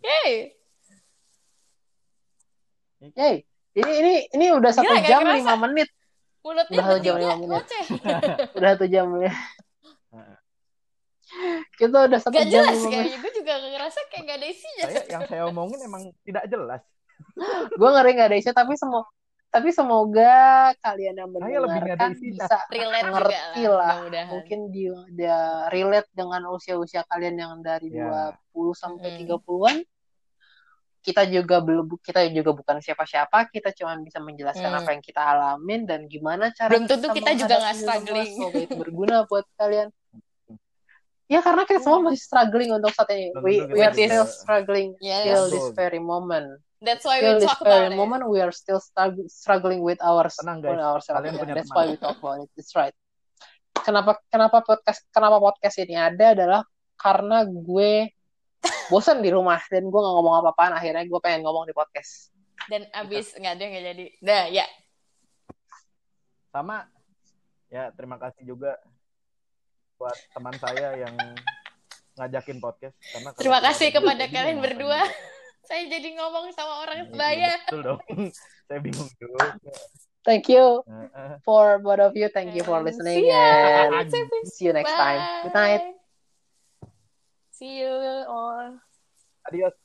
Yay. Yey, ini ini ini udah satu Gila, gak jam lima menit. Mulutnya Udah satu jam lima menit. ngoceh. Udah satu jam ya. Heeh. Kita udah satu Gak jam jelas lima menit. kayaknya. Gue juga ngerasa kayak gak ada isinya. saya yang saya omongin emang tidak jelas Gue ngeri nggak ada isi, tapi semua tapi semoga kalian yang mendengarkan bisa Relate juga ngerti lah. lah. Mudah-mudahan. Mungkin dia, relate dengan usia-usia kalian yang dari Ya. 20 sampai Mm. 30-an. Kita juga belum kita juga bukan siapa-siapa, kita cuma bisa menjelaskan Hmm. apa yang kita alamin dan gimana cara Belum tentu kita juga nggak struggling. Semoga itu berguna buat kalian. Ya karena kita semua masih struggling untuk saat ini. We, we are still juga- struggling Yes. till this very moment. That's why Till we talk about it. moment, we are still strugg- struggling with our Tenang, guys. with ourselves. Kalian punya That's teman. why we talk about it. That's right. Kenapa kenapa podcast kenapa podcast ini ada adalah karena gue bosan di rumah dan gue nggak ngomong apa-apaan. Akhirnya gue pengen ngomong di podcast. Dan abis nggak ada nggak jadi. Nah ya. sama ya terima kasih juga buat teman saya yang ngajakin podcast karena Terima kasih dia, kepada kalian berdua. Saya jadi ngomong sama orang Iya, sebaya. betul dong saya bingung juga Thank you for both of you. Thank you for listening see and see you next time. Good night. Bye. See you all. adios